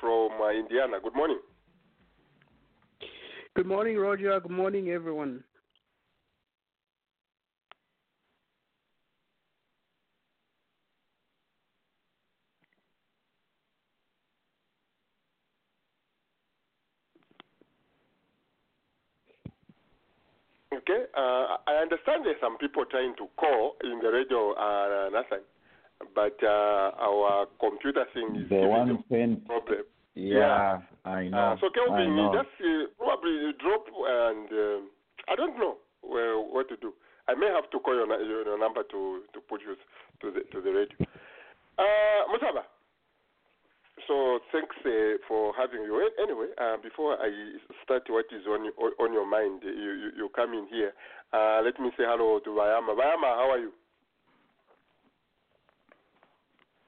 From uh, Indiana. Good morning. Good morning, Roger. Good morning, everyone. Okay, uh, I understand there's some people trying to call in the radio, uh, nothing but uh, our computer thing is The one pen. problem. Yeah, I know. Uh, so Kelvin, just uh, probably drop and um I don't know well, what to do. I may have to call your, your, your number to to put you to the to the radio. Uh, Musaba. So thanks uh, for having you. Anyway, uh, before I start, what is on your, on your mind? You you, you come in here. Uh, let me say hello to Bayama. Bayama, how are you?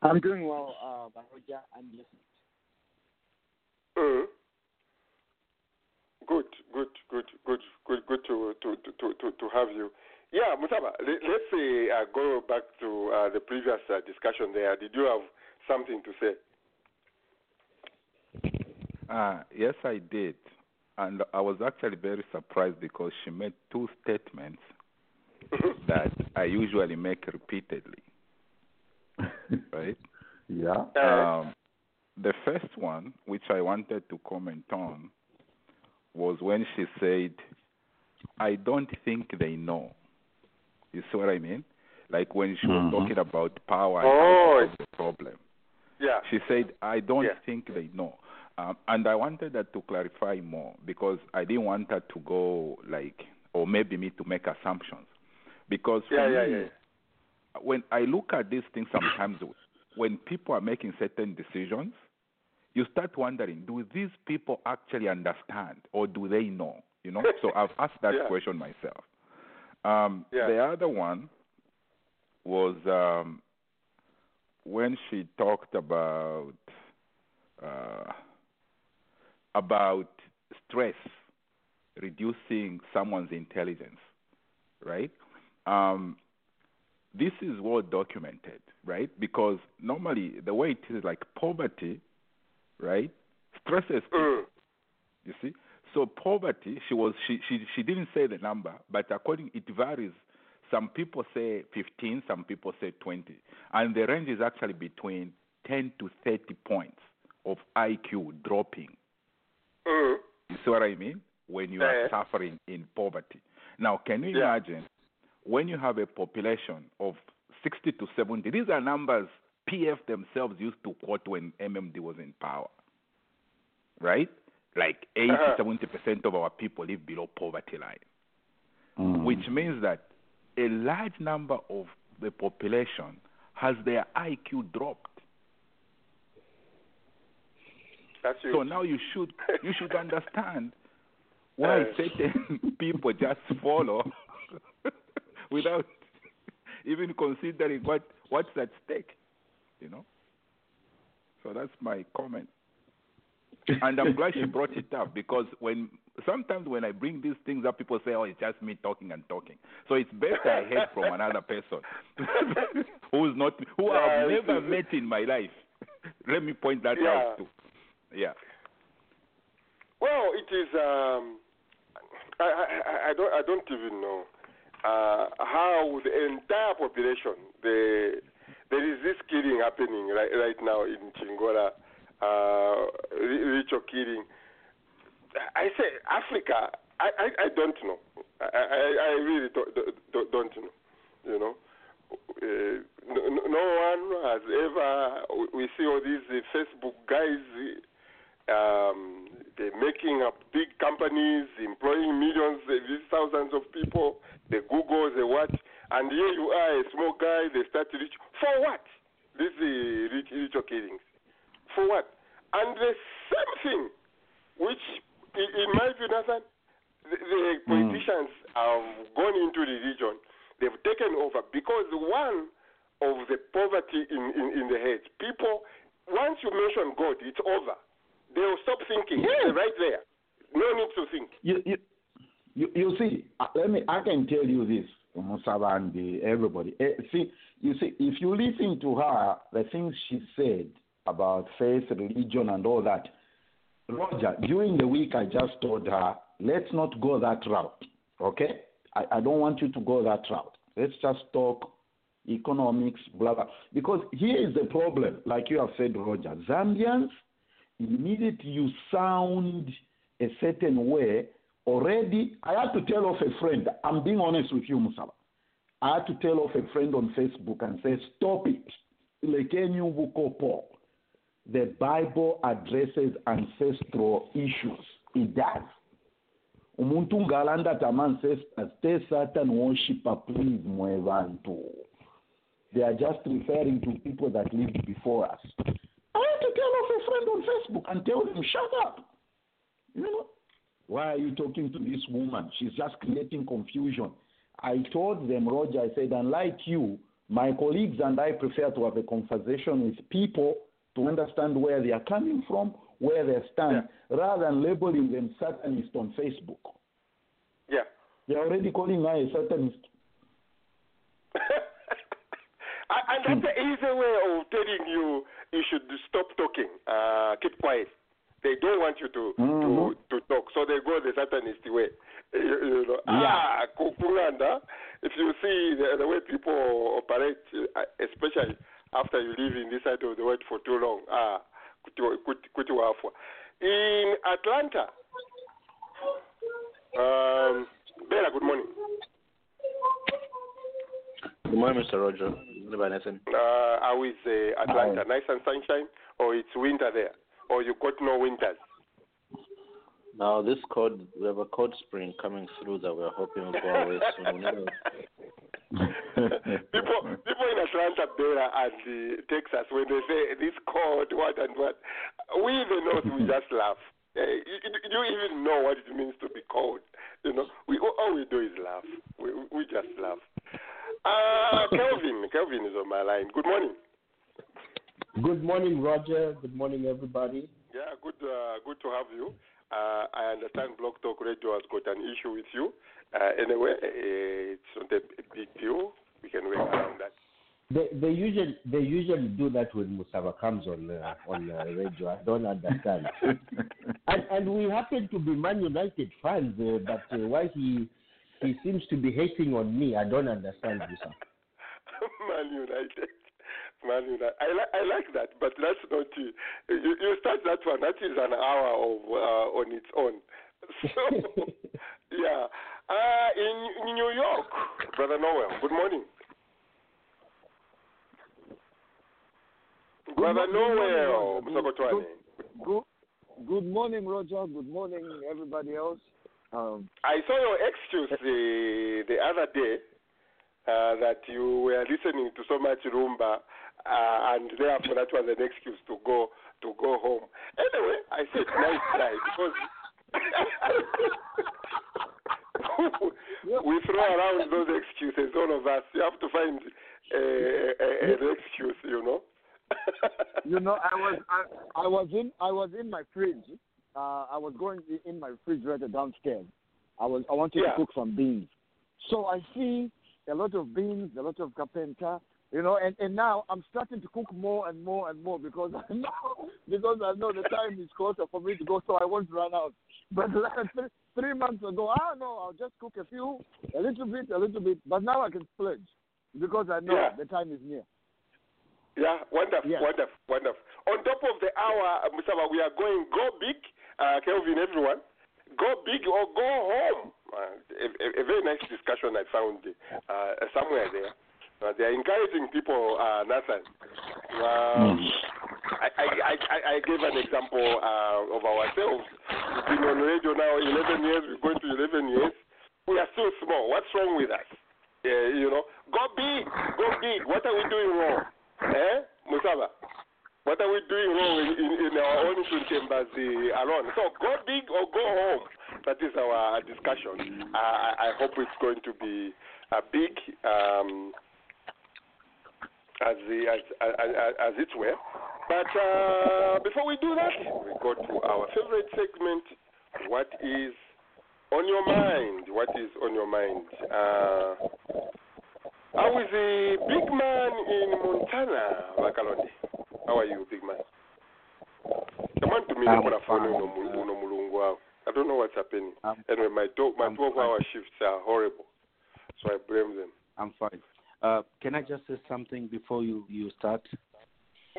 I'm doing well, uh, Baroja and yes. Mm. Good, good, good, good, good, good to to to to to have you. Yeah, Musaba. Let, let's say uh, go back to uh, the previous uh, discussion. There, did you have something to say? Uh, yes, I did. And I was actually very surprised because she made two statements that I usually make repeatedly, right? yeah. Um, the first one, which I wanted to comment on, was when she said, I don't think they know. You see what I mean? Like when she was Mhm. talking about power Oh. how to solve the problem. Yeah. She said, I don't Yeah. think they know. Um, and I wanted her to clarify more because I didn't want her to go like, or maybe me to make assumptions. Because for Yeah, yeah, me, yeah. When I look at these things sometimes, when people are making certain decisions, you start wondering, do these people actually understand or do they know? You know? So I've asked that Yeah. question myself. Um, Yeah. The other one was um, when she talked about uh, about stress reducing someone's intelligence, right? Um, this is well documented, right? Because normally the way it is like poverty, right, stresses people. Mm. You see, so poverty. She was she she she didn't say the number, but according it varies. Some people say 15, some people say 20, and the range is actually between 10 to 30 points of IQ dropping. Mm. You see what I mean? When you Yeah. are suffering in poverty. Now, can you Yeah. imagine when you have a population of 60 to 70? These are numbers PF themselves used to quote when MMD was in power, right? Like 80, Uh-huh. 70% of our people live below poverty line, Mm. which means that a large number of the population has their IQ dropped. That's. So now you should you should understand why Uh. certain people just follow without even considering what what's at stake, you know. So that's my comment. And I'm glad she brought it up because when sometimes when I bring these things up, people say, "Oh, it's just me talking and talking." So it's better I hear from another person who's not who I've never met in my life. Let me point that Yeah. out too. Yeah. Well, it is. Um, I, I- I don't. I don't even know uh, how the entire population. The there is this killing happening right right now in Chingola. Uh, ri- ritual killing. I say Africa. I, I, I don't know. I, I, I really don't, don't, don't know. You know. Uh, no, no no one has ever. We see all these uh, Facebook guys um, they're making up big companies, employing millions, uh, thousands of people. The Google, the what, and here you are, a small guy. They start to reach for what? This is rich, ritual killings. For what? And the same thing, which in my view, Nathan, the, the politicians have gone into the region. They've taken over because one of the poverty in, in, in the heads. People, once you mention God, it's over. They'll stop thinking. Yeah. Right there. No need to think. you, you, you, you see, uh, let me. I can tell you this, Musaba and everybody. Eh, see, you see, if you listen to her, the things she said about faith, religion, and all that, Roger, during the week, I just told her, let's not go that route. Okay, I, I don't want you to go that route. Let's just talk economics, blah blah. Because here is the problem, like you have said, Roger. Zambians immediately you sound a certain way already i had to tell off a friend. I'm being honest with you musaba i had to tell off a friend on facebook and say stop it. The bible addresses ancestral issues. It does. Umuntu ungalanda tama ancestors te satan worshiper please mwe bantu they are just referring to people that lived before us i had to tell off a friend on facebook and tell him shut up. You know why are you talking to this woman? She's just creating confusion. I told them roger i said unlike you my colleagues and i prefer to have a conversation with people to understand where they are coming from where they stand rather than labeling them satanist on facebook. Yeah. they're already calling her a satanist and and that's an easy way of telling you you should stop talking. Uh, keep quiet. They don't want you to Mhm. to to talk, so they go the Satanist way. You, you know, ah, ku- kunganda. If you see the, the way people operate, uh, especially after you live in this side of the world for too long, ah, kuti- kuti- kuti. In Atlanta, um, Bella, good morning. Good morning, Mr. Roger. Nathan. Uh, how is uh, Atlanta? Nice and sunshine, or it's winter there, or you got no winters? Now, this cold, we have a cold spring coming through that we're hoping will go away soon. People, people in Atlanta, Bella, and uh, Texas, when they say this cold, what and what, we in the north we just laugh. Uh, you, you even know what it means to be cold. You know, we all we do is laugh. We we just laugh. Uh, Kelvin, Kelvin is on my line. Good morning. Good morning, Roger. Good morning, everybody. Yeah, good, uh, good to have you. Uh, I understand Blog Talk Radio has got an issue with you. Uh, anyway, uh, it's not a big deal. We can work around that. They, they usually they usually do that when Musava comes on uh, on uh, radio. I don't understand. and and we happen to be Man United fans, uh, but uh, why he he seems to be hating on me? I don't understand you, sir. Man United. Man United. I, li- I like that, but that's not you. You, you start that one. That is an hour of uh, on its own. So, yeah. Uh, in, in New York, Brother Noel, good morning. Brother mo- good morning, Noel, Roger. Msokotwane. Good, good morning, Roger. Good morning, everybody else. Um, I saw your excuse the, the other day uh, that you were listening to so much rumba, uh, and therefore that was an excuse to go to go home. Anyway, I said nice try because we throw around those excuses, all of us. You have to find a, a, an excuse, you know. you know, I was I, I was in I was in my fridge. Uh, I was going in my refrigerator downstairs. I was I wanted Yeah. to cook some beans, so I see a lot of beans, a lot of kapenta. You know, and, and now I'm starting to cook more and more and more because I know because I know the time is closer for me to go, so I won't run out. But like three, three months ago, I know I'll just cook a few, a little bit, a little bit. But now I can splurge because I know Yeah. the time is near. Yeah, wonderful, Yeah. wonderful, wonderful. On top of the hour, uh, Musaba, we are going go big, uh, Kelvin, everyone. Go big or go home. Uh, a, a, very nice discussion I found uh, somewhere there. Uh, they are encouraging people, uh, Nathan. Um, I, I, I, I- I gave an example uh, of ourselves. We've been on radio now 11 years, we're going to 11 years. We are still small. What's wrong with us? Yeah, you know, go big, go big. What are we doing wrong? Eh, Musaba? What are we doing wrong in, in, in our own chambers alone? So go big or go home. That is our discussion. I, I I hope it's going to be a big, um, as, the, as, as, as it were. But uh, before we do that, we go to our favorite segment. What is on your mind? What is on your mind? Uh, how is the big man in Montana, Bakalonde? How are you, big man? Come on to me, I'm Nicola Fone, fine. uno mu- mulungu wao. I don't know what's happening. I'm- anyway, my, do- my I'm 12 fine. hour shifts are horrible. So I blame them. I'm fine. Uh, can I just say something before you, you start?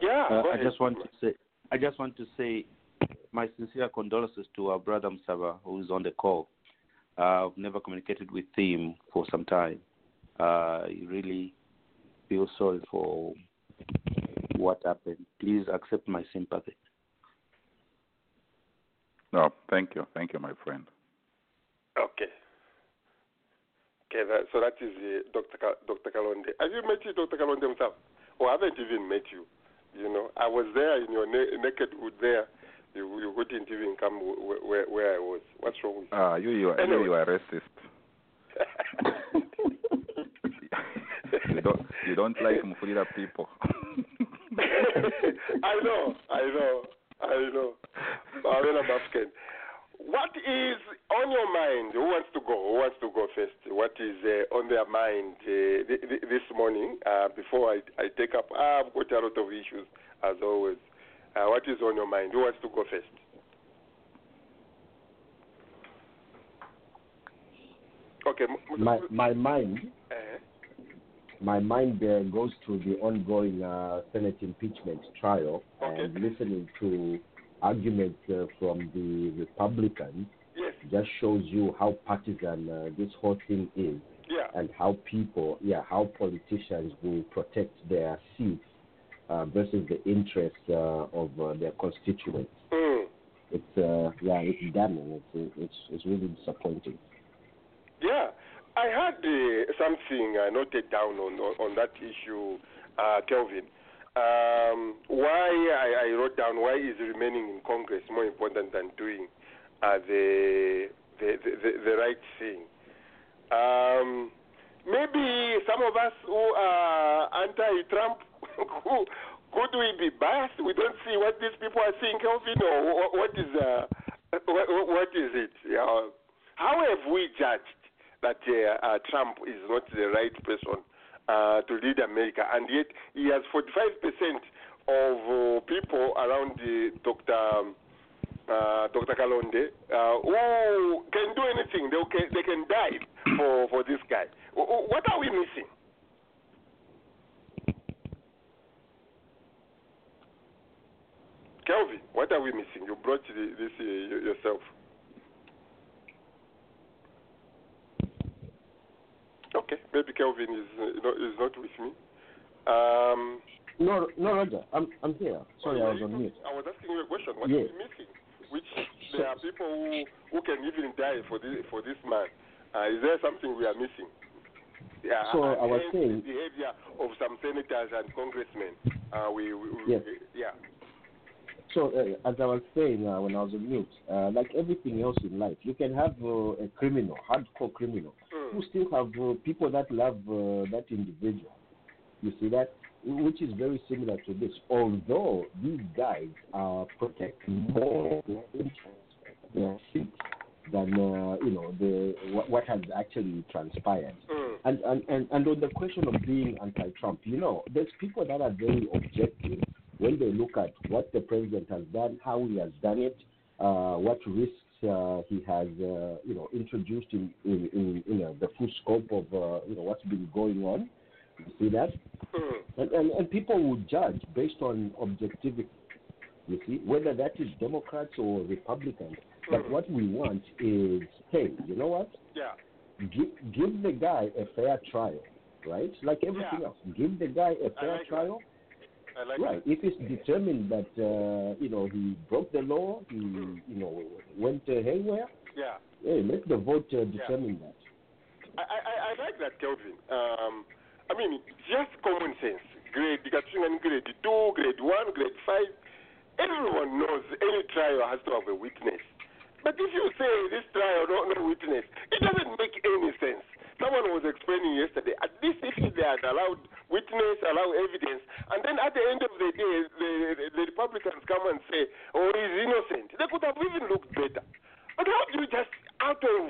Yeah, Uh, I just want to say, I just want to say my sincere condolences to our brother Msava, who is on the call. Uh, I've never communicated with him for some time. Uh, I really feel sorry for what happened. Please accept my sympathy. No, thank you, thank you, my friend. Okay. Okay, that, so that is uh, Dr. Ka- Dr. Kalonde. Have you met you, Dr. Kalonde himself? Or haven't even met you? You know, I was there in your na- naked wood there. You, you couldn't even come where, where, where I was. What's wrong with you? Ah, you, you, are, Anyway. you, you are racist. you don't, you don't like Mufulira people. I know, I know, I know. I'm African. What is on your mind? Who wants to go? Who wants to go first? What is uh, on their mind uh, th- th- this morning? Uh, before I, I take up, I've got a lot of issues as always. Uh, what is on your mind? Who wants to go first? Okay. My my mind my mind uh, goes to the ongoing uh, Senate impeachment trial Okay. and listening to arguments uh, from the Republicans yes. just shows you how partisan uh, this whole thing is Yeah. and how people, yeah, how politicians will protect their seats uh, versus the interests uh, of uh, their constituents. Mm. It's uh, yeah, it's damning. It's it's it's really disappointing. I had uh, something uh, noted down on, on on that issue, uh, Kelvin. Um, why I, I wrote down why is remaining in Congress more important than doing uh, the, the, the the right thing. Um, maybe some of us who are anti-Trump, who, could we be biased? We don't see what these people are seeing, Kelvin, or wh- what is uh, what, what is it? Yeah. How have we judged that uh, uh, Trump is not the right person uh, to lead America, and yet he has 45% of uh, people around Dr. um, Dr. Kalonde, who can do anything. They can, they can die for, for this guy. Wh- wh- What are we missing? Kelvin, what are we missing? You brought this uh, yourself. Okay, maybe Kelvin is uh, not, is not with me. Um, No, no, Roger, I'm I'm here. Sorry, I was on mute. I was asking you a question. What Yes. are we missing? Which there are people who, who can even die for this for this man. Uh, is there something we are missing? Yeah, So I was saying- the behavior of some senators and congressmen. Uh, we, we, we Yes. yeah. So, uh, as I was saying uh, when I was on mute, uh, like everything else in life, you can have uh, a criminal, hardcore criminal, Mm. who still have uh, people that love uh, that individual. You see that, which is very similar to this. Although these guys are protecting more their interests, their seats, than uh, you know the what, what has actually transpired. Mm. And, and, and, and on the question of being anti-Trump, you know, there's people that are very objective when they look at what the president has done, how he has done it, uh, what risks uh, he has, uh, you know, introduced in, in, in you know, the full scope of, uh, you know, what's been going on. You see that? Mm. And, and, and people will judge based on objectivity. You see, whether that is Democrats or Republicans. But Mhm. what we want is, hey, you know what? Yeah. give, give the guy a fair trial, right? Like everything Yeah. else, give the guy a fair like trial, like right? If it's determined that uh, you know he broke the law, he Hmm. you know went uh, haywire, Yeah. hey, let the vote uh, determine that. I, I, I like that, Kelvin. Um, I mean, just common sense. Grade, and grade two, grade one, grade five. Everyone knows any trial has to have a witness. But if you say this trial no, no witness, it doesn't make any sense. Someone was explaining yesterday. At least if they had allowed witness, allow evidence, and then at the end of the day, the, the, the Republicans come and say, "Oh, he's innocent," they could have even looked better. But how do you just out of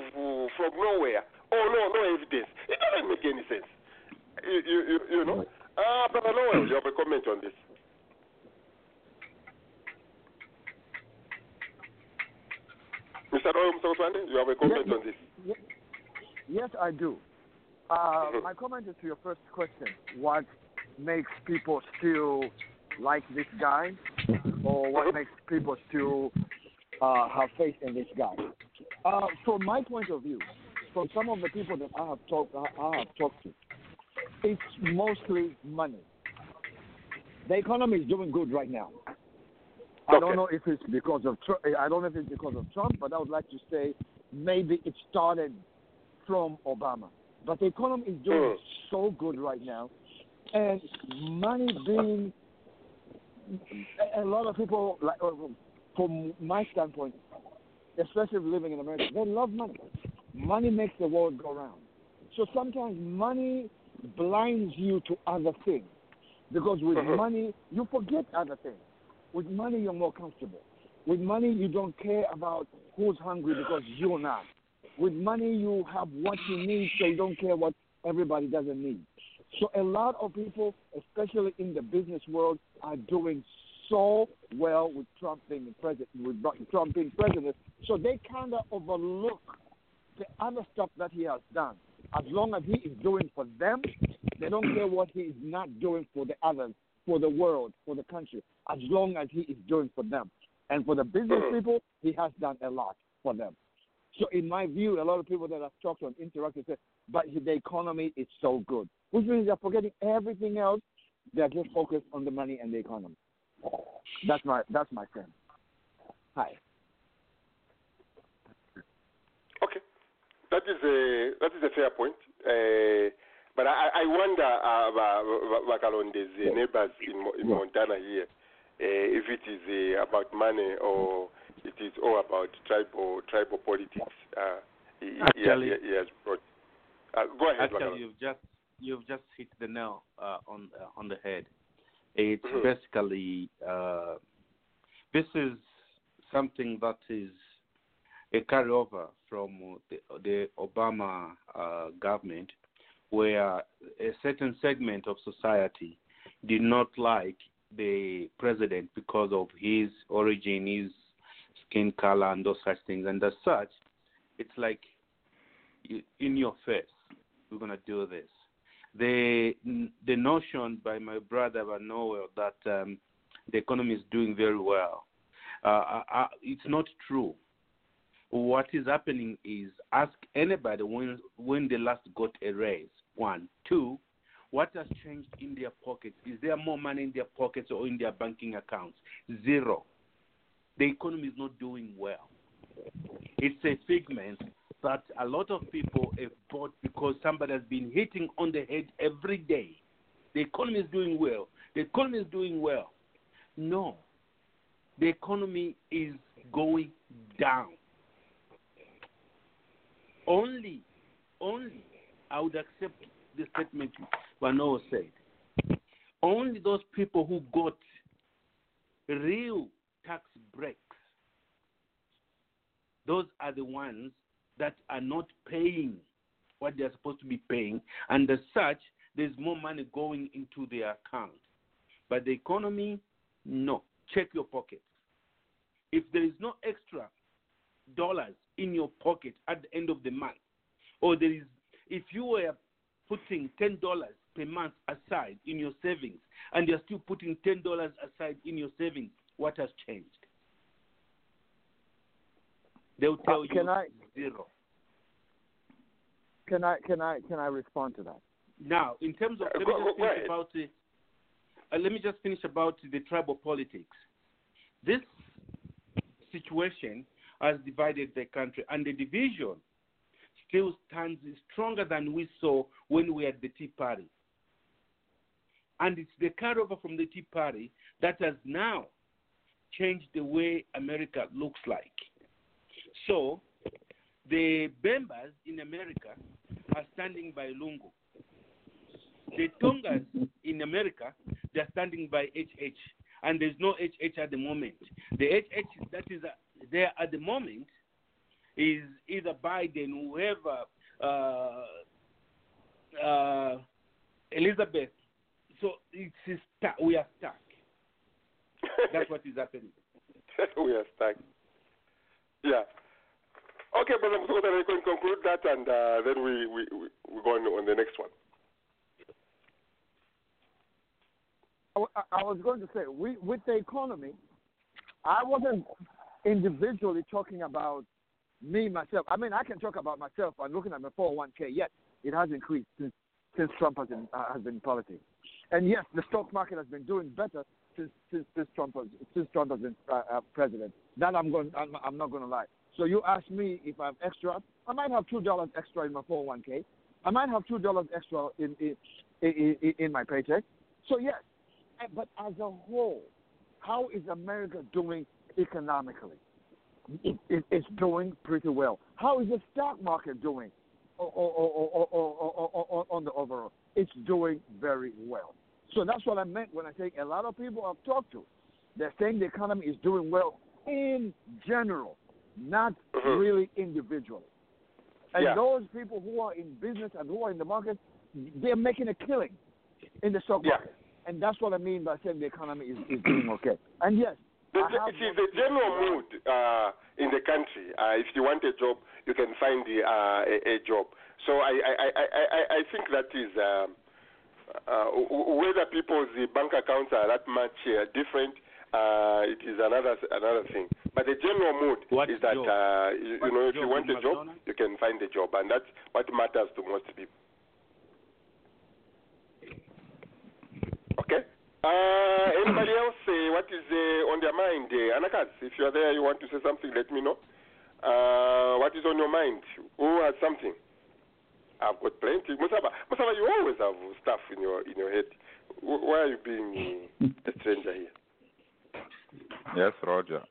from nowhere? Oh no, no evidence. It doesn't make any sense. You you you, you know. Uh, Brother Noel, you have a comment on this? Mr. Noel Msawaswande, you have a comment on this? Yes, yes, I do. Uh, my comment is to your first question. What makes people still like this guy, or what makes people still uh, have faith in this guy? Uh, from my point of view, from some of the people that I have talked, I, have talked to, it's mostly money. the economy is doing good right now. I Okay. don't know if it's because of I don't know if it's because of Trump, but I would like to say maybe it started from Obama. But the economy is doing Mm. so good right now, and money being a- lot of people like uh, from my standpoint, especially living in America, they love money. Money makes the world go round. So sometimes money blinds you to other things. Because with Mhm. money, you forget other things. With money, you're more comfortable. With money, you don't care about who's hungry because you're not. With money, you have what you need, so you don't care what everybody doesn't need. So a lot of people, especially in the business world, are doing so well with Trump being president. With Trump being president, so they kind of overlook the other stuff that he has done. As long as he is doing for them, they don't care what he is not doing for the others, for the world, for the country. As long as he is doing for them, and for the business people, he has done a lot for them. So, in my view, a lot of people that I've talked to and interacted say, but the economy is so good, which means they're forgetting everything else. They're just focused on the money and the economy. That's my that's my sense. Hi. Okay, that is a that is a fair point. Uh, but I, I wonder, uh, Bakalonde's uh, neighbors in, in Montana here, uh, if it is uh, about money or it is all about tribal tribal politics. Uh, he, Actually- he, he has brought. Uh, go ahead, Actually, you've just you've just hit the nail uh, on uh, on the head. It's Mhm. basically uh, this is something that is a carryover from the, the Obama uh, government, where a certain segment of society did not like the president because of his origin, his skin color, and those such things. And as such, it's like in your face, we're gonna do this. The the notion by my brother Van Noel that um, the economy is doing very well, uh, I, I, it's not true. What is happening is ask anybody when when they last got a raise. One, two. What has changed in their pockets? Is there more money in their pockets or in their banking accounts? Zero. The economy is not doing well. It's a figment that a lot of people have bought because somebody has been hitting on the head every day. The economy is doing well. The economy is doing well. No. The economy is going down. Only, only, I would accept the statement Vano said. Only those people who got real tax breaks, those are the ones that are not paying what they're supposed to be paying, and as such, there's more money going into their account. But the economy, no. Check your pockets. If there is no extra dollars in your pocket at the end of the month, or there is, if you were putting ten dollars per month aside in your savings, and you're still putting ten dollars aside in your savings, what has changed? They'll tell Uh, can you I zero. can I can I can I respond to that? Now, in terms of, Uh, let me just finish about the, uh, let me just finish about the tribal politics. This situation has divided the country, and the division still stands stronger than we saw when we had the Tea Party. And it's the carryover from the Tea Party that has now changed the way America looks like. So, the Bembas in America are standing by Lungu. The Tongas in America, they're standing by HH, and there's no HH at the moment. The HH that is uh, there at the moment is either Biden, whoever, uh, uh, Elizabeth. So it's. We are stuck. That's what is happening. we are stuck. Yeah. Okay, but Brother Musokota, we can conclude that and uh, then we, we, we, we go on, on the next one. I, I- I was going to say, we, with the economy, I wasn't individually talking about me myself. I mean, I can talk about myself. I'm looking at my 401k. Yes, it has increased since since Trump has been uh, has been in politics, And yes, the stock market has been doing better since since, Trump was since Trump was uh, uh, president. That I'm going. I'm, I'm not going to lie. So you ask me if I'm extra. I might have two dollars extra in my 401k. I might have two dollars extra in, in in, in my paycheck. So yes, but as a whole, how is America doing economically? It, it, it's doing pretty well. How is the stock market doing? Or, or, or, on the overall, it's doing very well. So that's what I meant when I say a lot of people I've talked to, they're saying the economy is doing well in general, not Mhm. really individually. And Yeah. those people who are in business and who are in the market, they're making a killing in the stock Yeah. market. And that's what I mean by saying the economy is, is doing okay. And yes, The, I it is the general mood uh, in the country. Uh, if you want a job, you can find the, uh, a, a job. So I, I, I, I, I think that is um, uh, whether people's uh, bank accounts are that much uh, different. Uh, it is another another thing. But the general mood What is that uh, you, you know if you want a job, McDonald's? you can find a job, and that's what matters to most people. Okay. Uh, anybody else say what is uh, on their mind? Uh, Anakas, if you are there, you want to say something, let me know. Uh, what is on your mind? Who has something? I've got plenty. Musaba, Musaba, you always have stuff in your in your head. Why are you being a stranger here? Yes, Roger.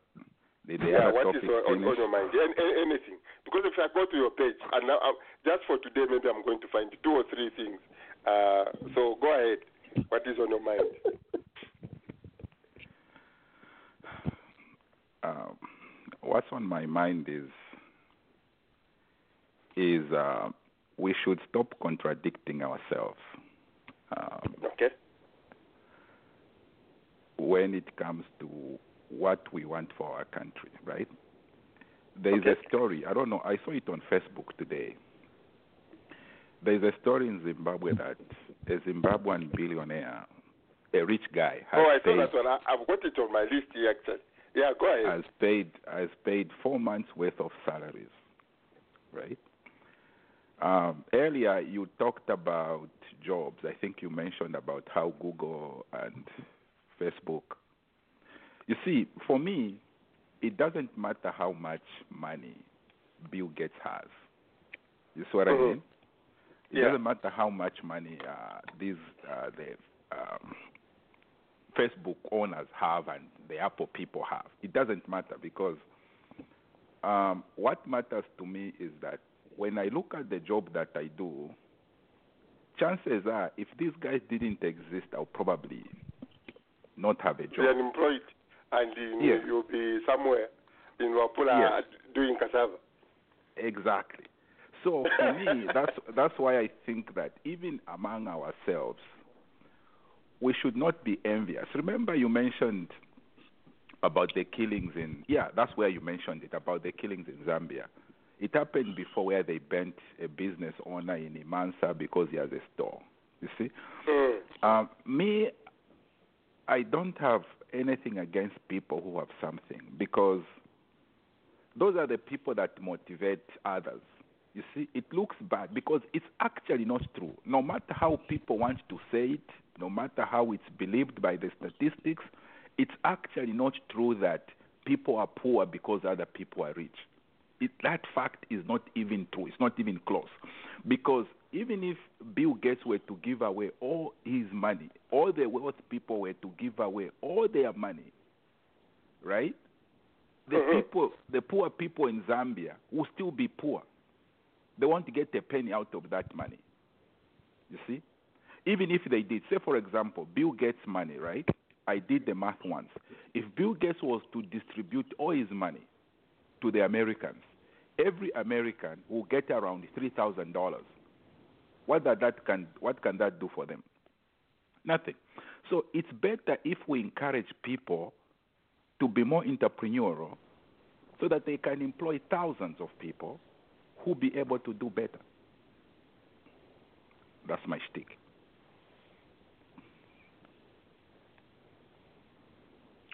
Did the Yeah, what topic on, on, your mind? An- an- anything. Because if I go to your page, and now, uh, just for today, maybe I'm going to find two or three things. Uh, so go ahead. What is on your mind? um, what's on my mind is is uh, we should stop contradicting ourselves um, Okay. when it comes to what we want for our country, right? There is Okay. a story. I don't know. I saw it on Facebook today. There is a story in Zimbabwe that a Zimbabwean billionaire, a rich guy, has Oh, I saw paid that one. I, I've got it on my list here, actually. Yeah, go ahead. has paid has paid four months worth of salaries, right? Um, earlier you talked about jobs. I think you mentioned about how Google and Facebook. You see, for me, it doesn't matter how much money Bill Gates has. You see what I Mhm. mean? It Yeah. doesn't matter how much money uh, these uh, the um, Facebook owners have and the Apple people have. It doesn't matter because um, what matters to me is that when I look at the job that I do, chances are if these guys didn't exist, I'll probably not have a job. Be unemployed, and in, Yes. you'll be somewhere in Luapula Yes. doing cassava. Exactly. So for me, that's that's why I think that even among ourselves, we should not be envious. Remember, you mentioned about the killings in yeah, that's where you mentioned it about the killings in Zambia. It happened before where they bent a business owner in Imansa because he has a store. You see, Mm. um, me, I don't have anything against people who have something because those are the people that motivate others. You see, it looks bad because it's actually not true. No matter how people want to say it, no matter how it's believed by the statistics, it's actually not true that people are poor because other people are rich. It, that fact is not even true. It's not even close. Because even if Bill Gates were to give away all his money, all the wealth people were to give away all their money, right? The Mhm. people, the poor people in Zambia will still be poor. They won't get a penny out of that money. You see? Even if they did, say for example, Bill Gates' money, right? I did the math once. If Bill Gates was to distribute all his money to the Americans, every American will get around three thousand dollars. What that, that can what can that do for them? Nothing. So it's better if we encourage people to be more entrepreneurial so that they can employ thousands of people who be able to do better. That's my stick.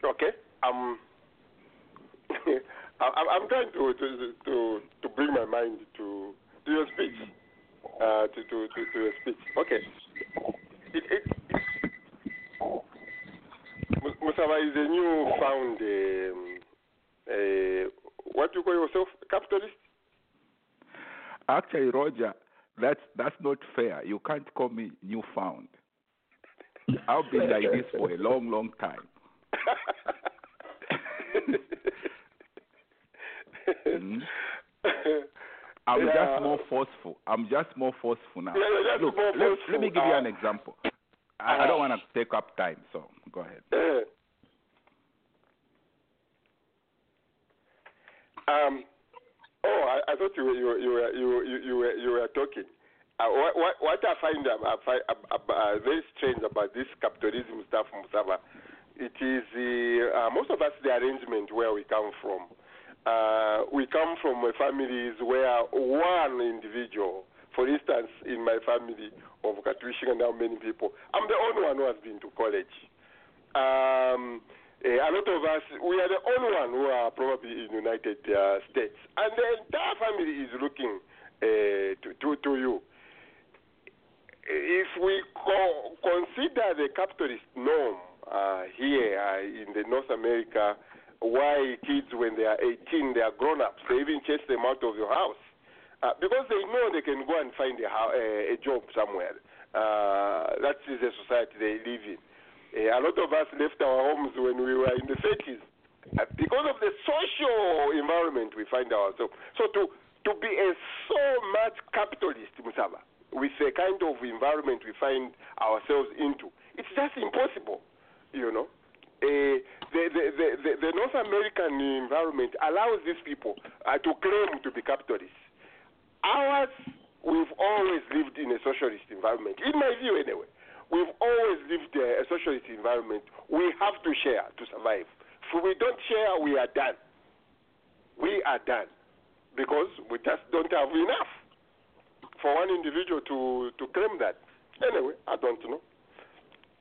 Okay. Um, I, I'm- I'm trying to, to to to bring my mind to to your speech. Uh, to, to, to, to your speech. Okay. It, it, Musaba is a new found, um, uh, what you call yourself, capitalist? Actually, Roger, that's that's not fair. You can't call me newfound. I've been like this for a long, long time. Mhm. I'm Yeah. just more forceful. I'm just more forceful now. Yeah, Look, let, let me give you an example. I, I don't want to take up time, so go ahead. Um, oh, I, I thought you were you were you were you were, you were, you were talking. Uh, what, what what I find uh, very strange about this capitalism stuff, Musaba, it is uh, uh, most of us the arrangement where we come from. Uh, we come from families where one individual, for instance, in my family of Katuishing and how many people, I'm the only one who has been to college. Um, eh, a lot of us, we are the only one who are probably in United uh, States, and the entire family is looking uh, to, to to you. If we co- consider the capitalist norm uh, here uh, in the North America, why kids when they are 18 they are grown ups, they even chase them out of your house uh, because they know they can go and find a, a, a job somewhere. Uh, that is the society they live in. Uh, a lot of us left our homes when we were in the 30s uh, because of the social environment we find ourselves. So to to be a so much capitalist, Musaba, with the kind of environment we find ourselves into, it's just impossible, you know. Uh, the, the, the, the, North American environment allows these people uh, to claim to be capitalists. Ours, we've always lived in a socialist environment, in my view anyway. We've always lived uh, a socialist environment. We have to share to survive. If we don't share, we are done. We are done because we just don't have enough for one individual to, to claim that. Anyway, I don't know.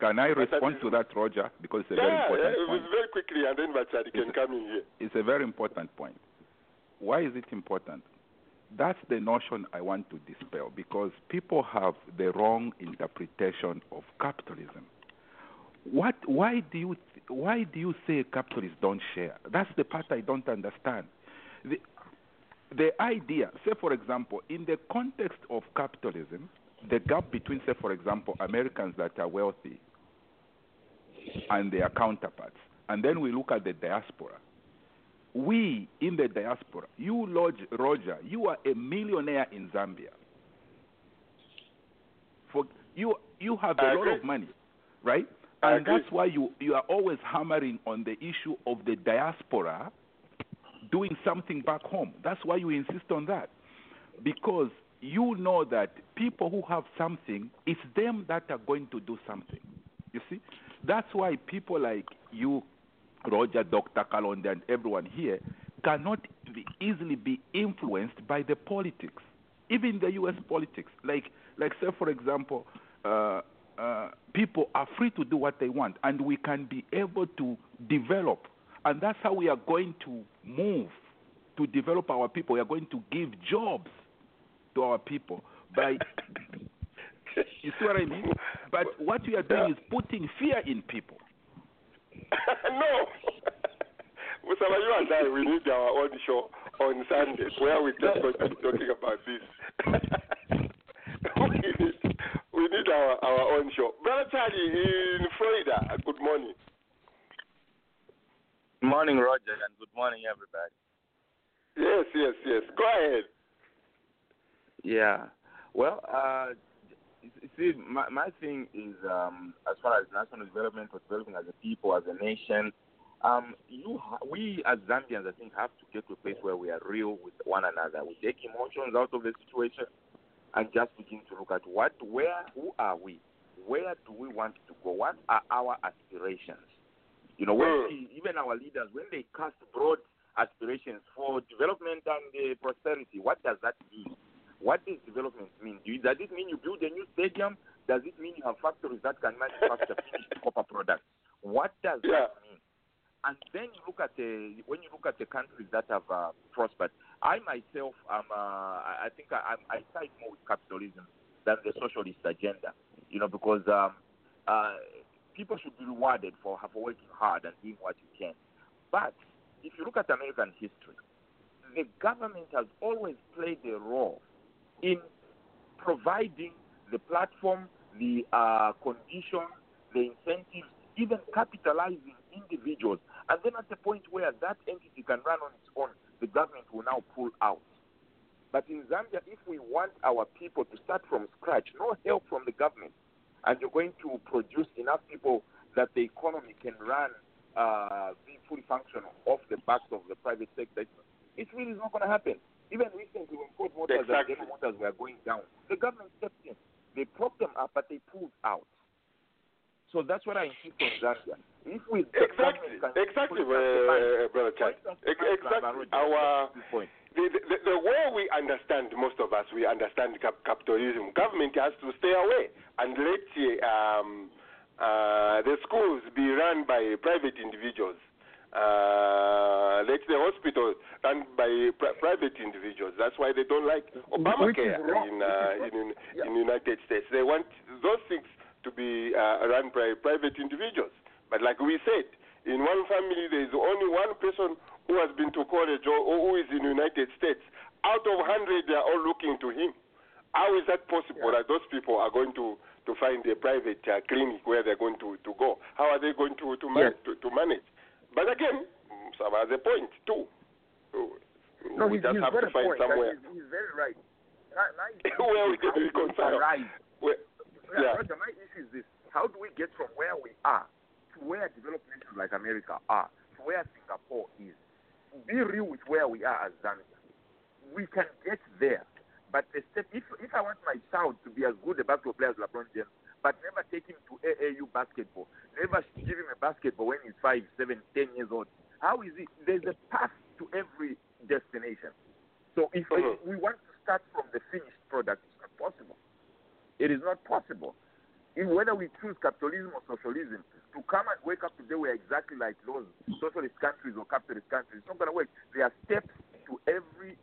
Can I uh, respond to that, Roger? Because it's a very yeah, important yeah, point. very quickly, and then Bachari can come in here. It's a very important point. Why is it important? That's the notion I want to dispel because people have the wrong interpretation of capitalism. What? Why do you? Why do you say capitalists don't share? That's the part I don't understand. The, the idea, say for example, in the context of capitalism, the gap between, say for example, Americans that are wealthy and their counterparts, and then we look at the diaspora. We in the diaspora, you, Lodge, Roger, you are a millionaire in Zambia. For you, you have a lot of money, right? And that's why you, you are always hammering on the issue of the diaspora doing something back home. That's why you insist on that. Because you know that people who have something, it's them that are going to do something. You see? That's why people like you, Roger, Dr. Kalonde, and everyone here cannot be easily be influenced by the politics, even the U.S. politics. Like, like say, for example, uh, uh, people are free to do what they want, and we can be able to develop. And that's how we are going to move to develop our people. We are going to give jobs to our people by. you see what I mean? But what we are doing is putting fear in people. no. Musaba, you and I, we need our own show on Sundays where we just going to be talking about this. we, need, we need our, our own show. Brother Charlie in Florida, good morning. Good Morning, Roger, and good morning, everybody. Yes, yes, yes. Go ahead. Yeah. Well, uh, you see, my, my thing is um, as far as national development or developing as a people, as a nation, um, you, ha- we as Zambians, I think, have to get to a place where we are real with one another. We take emotions out of the situation and just begin to look at what, where, who are we? Where do we want to go? What are our aspirations? You know, when we, even our leaders, when they cast broad aspirations for development and uh, prosperity, what does that mean? What does development mean? Do you, does it mean you build a new stadium? Does it mean you have factories that can manufacture finished copper products? What does that mean? And then you look at the when you look at the countries that have uh, prospered. I myself, am, uh, I I think I, I'm- I side more with capitalism than the socialist agenda. You know, because um, uh, people should be rewarded for for working hard and doing what you can. But if you look at American history, the government has always played a role in providing the platform, the uh, conditions, the incentives, even capitalizing individuals. And then at the point where that entity can run on its own, the government will now pull out. But in Zambia, if we want our people to start from scratch, no help from the government, and you're going to produce enough people that the economy can run, uh, be fully functional off the backs of the private sector, it really is not going to happen. Even recently, when Ford Motors Exactly. and General Motors were going down, the government stepped in. They propped them up, but they pulled out. So that's what I insist on Zambia. If we Exactly, exactly, uh, brother Chad. Exactly. Our the, the, the way we understand most of us, we understand cap- capitalism. Government has to stay away and let um, uh, the schools be run by private individuals. Uh, let the hospital run by pri- private individuals. That's why they don't like Obamacare in, uh, in in in United States. They want those things to be uh, run by private individuals. But like we said, in one family there is only one person who has been to college or, or who is in the United States. Out of hundred, they are all looking to him. How is that possible that those people are going to, to find a private uh, clinic where they're going to, to go? How are they going to, to, man- to, to manage? But again, mm, Saba has a point too. No, we he's, just he's have to find point. somewhere. He's, he's very right. My, my where we can reconcile. Right. Where, Yeah, yeah. Roger, my issue is this. How do we get from where we are to where developed nations like America are, to where Singapore is? Be real with where we are as Zambia. We can get there. But the step, if, if I want my child to be as good a basketball player as LeBron James, but never take him to AAU basketball, never give him a basketball when he's five, seven, ten years old, how is it? There's a path to every destination. So if we mm-hmm. want to start from the finished product, it's not possible. It is not possible. In whether we choose capitalism or socialism, to come and wake up today we're exactly like those socialist countries or capitalist countries, it's not going to work. There are steps to every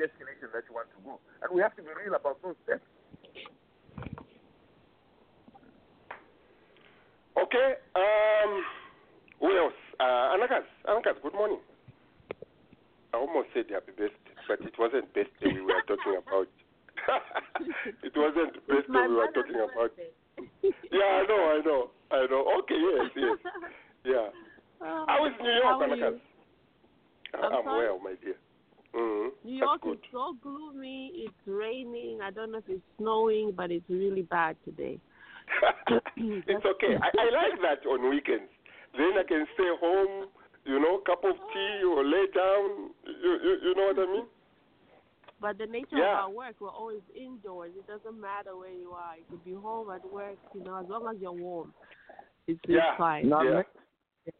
destination that you want to go. And we have to be real about those steps. Okay. Um, who else? Uh, Anakas. Anakas, good morning. I almost said happy birthday, but it wasn't birthday we were talking about. it wasn't birthday we were talking about. Yeah, I know, I know, I know. Okay, yes, yes. Yeah. Um, How is New York, Anakas? I'm I'm well, my dear. Mm-hmm. New York is so gloomy. It's raining. I don't know if it's snowing, but it's really bad today. it's okay. I, I like that on weekends. Then I can stay home, you know, cup of tea or lay down. You, you, you know what I mean? But the nature Yeah. of our work, we're always indoors. It doesn't matter where you are. You could be home at work, you know, as long as you're warm. It's, it's Yeah. fine. Not me.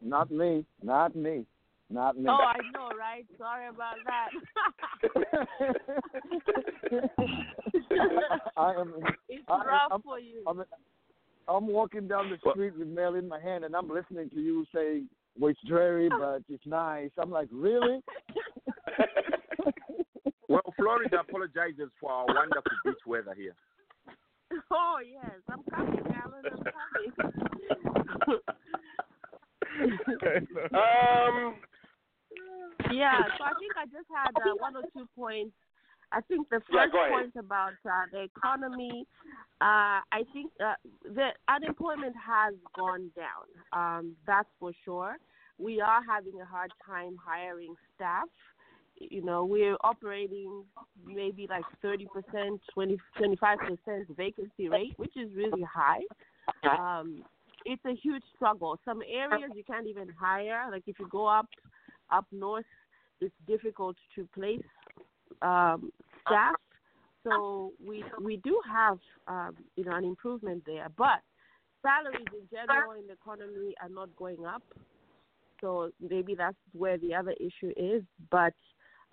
Not me. Not me. Not me. Oh, I know, right? Sorry about that. I am. it's I, rough I'm, for you. I'm, I'm walking down the street with mail in my hand, and I'm listening to you say, "Well, it's dreary, but it's nice." I'm like, "Really?" Well, Florida apologizes for our wonderful beach weather here. Oh yes, I'm coming, Alan. I'm coming. um. Yeah, so I think I just had uh, one or two points. I think the first ahead. point about uh, the economy, uh, I think uh, the unemployment has gone down. Um, that's for sure. We are having a hard time hiring staff. You know, we're operating maybe like 30%, 20, 25% vacancy rate, which is really high. Um, it's a huge struggle. Some areas you can't even hire. Like if you go up up north, it's difficult to place um, staff. So we we do have um, you know an improvement there, but salaries in general in the economy are not going up. So maybe that's where the other issue is. But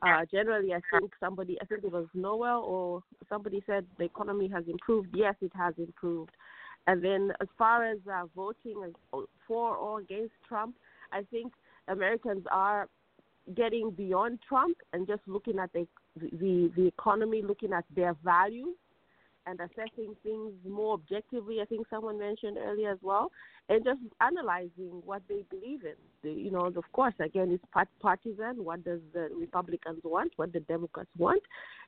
uh, generally, I think somebody, I think it was Noel or somebody said the economy has improved. Yes, it has improved. And then as far as uh, voting for or against Trump, I think Americans are getting beyond Trump and just looking at the the the economy, looking at their values, and assessing things more objectively. I think someone mentioned earlier as well, and just analyzing what they believe in. The, you know, of course, again, it's part- partisan. What does the Republicans want? What the Democrats want?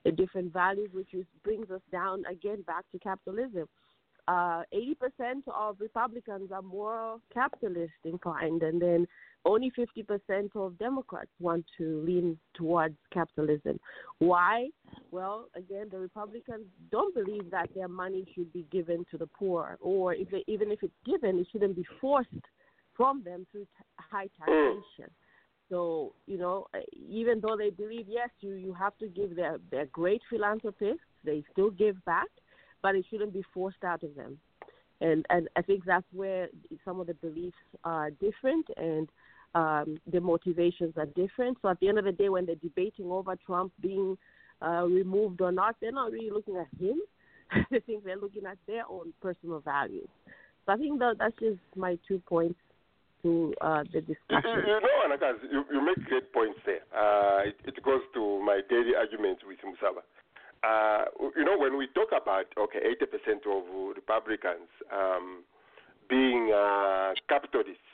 The different values, which is, brings us down again back to capitalism. Uh, 80% of Republicans are more capitalist inclined, and then only 50% of Democrats want to lean towards capitalism. Why? Well, again, the Republicans don't believe that their money should be given to the poor, or if they, even if it's given, it shouldn't be forced from them through t- high taxation. So, you know, uh, even though they believe, yes, you, you have to give, they're, they're great philanthropists, they still give back, but it shouldn't be forced out of them. And, and I think that's where some of the beliefs are different and um, the motivations are different. So at the end of the day, when they're debating over Trump being uh, removed or not, they're not really looking at him. I think they're looking at their own personal values. So I think that that's just my two points to uh, the discussion. you know, Anakas, you, you make great points there. Uh, it, it goes to my daily argument with Musaba. Uh, you know, when we talk about, okay, 80% of Republicans um, being uh, capitalists,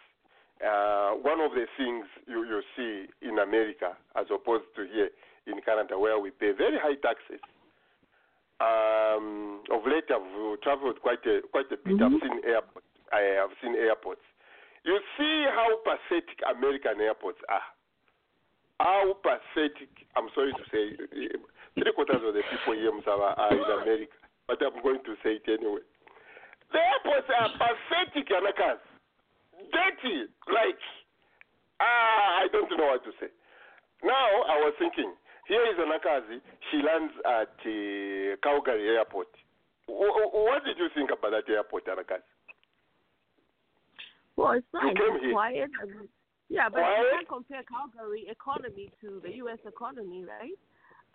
uh, one of the things you, you see in America, as opposed to here in Canada, where we pay very high taxes. Um, of late, I've traveled quite a quite a bit. I've seen airports. I have seen airports. You see how pathetic American airports are. How pathetic. I'm sorry to say, three quarters of the people here are in America, but I'm going to say it anyway. The airports are pathetic, Anakas. Dirty, like ah, I don't know what to say. Now I was thinking, here is Anakazi. She lands at uh, Calgary Airport. W- w- what did you think about that airport, Anakazi? Well, it's nice. came It's quiet. Yeah, but you can't compare Calgary economy to the U.S. economy, right?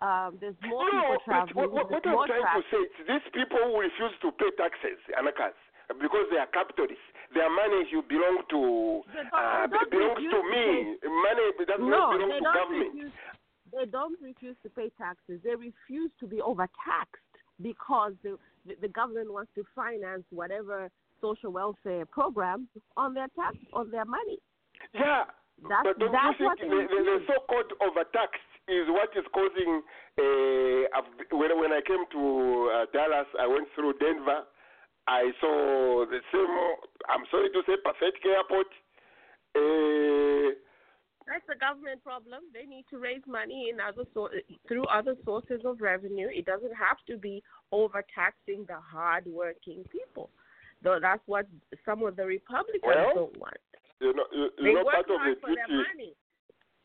Um, there's more no, people traveling. what, what, what I'm trying traffic. to say is these people who refuse to pay taxes, Anakas, because they are capitalists. Their money should belong to uh, belongs to to me. Money does no, not belong they to don't government. refuse. They don't refuse to pay taxes. They refuse to be overtaxed because the the, the government wants to finance whatever social welfare programs on their tax on their money. Yeah, That's but don't that's you what think the, the, the so-called overtaxed is what is causing? Uh, when when I came to uh, Dallas, I went through Denver. I saw the same. I'm sorry to say, pathetic airport. Uh, That's a government problem. They need to raise money in other so- through other sources of revenue. It doesn't have to be overtaxing the hardworking people. Though that's what some of the Republicans Well, don't want. you know, you, you They know, work part of the for duty. their money.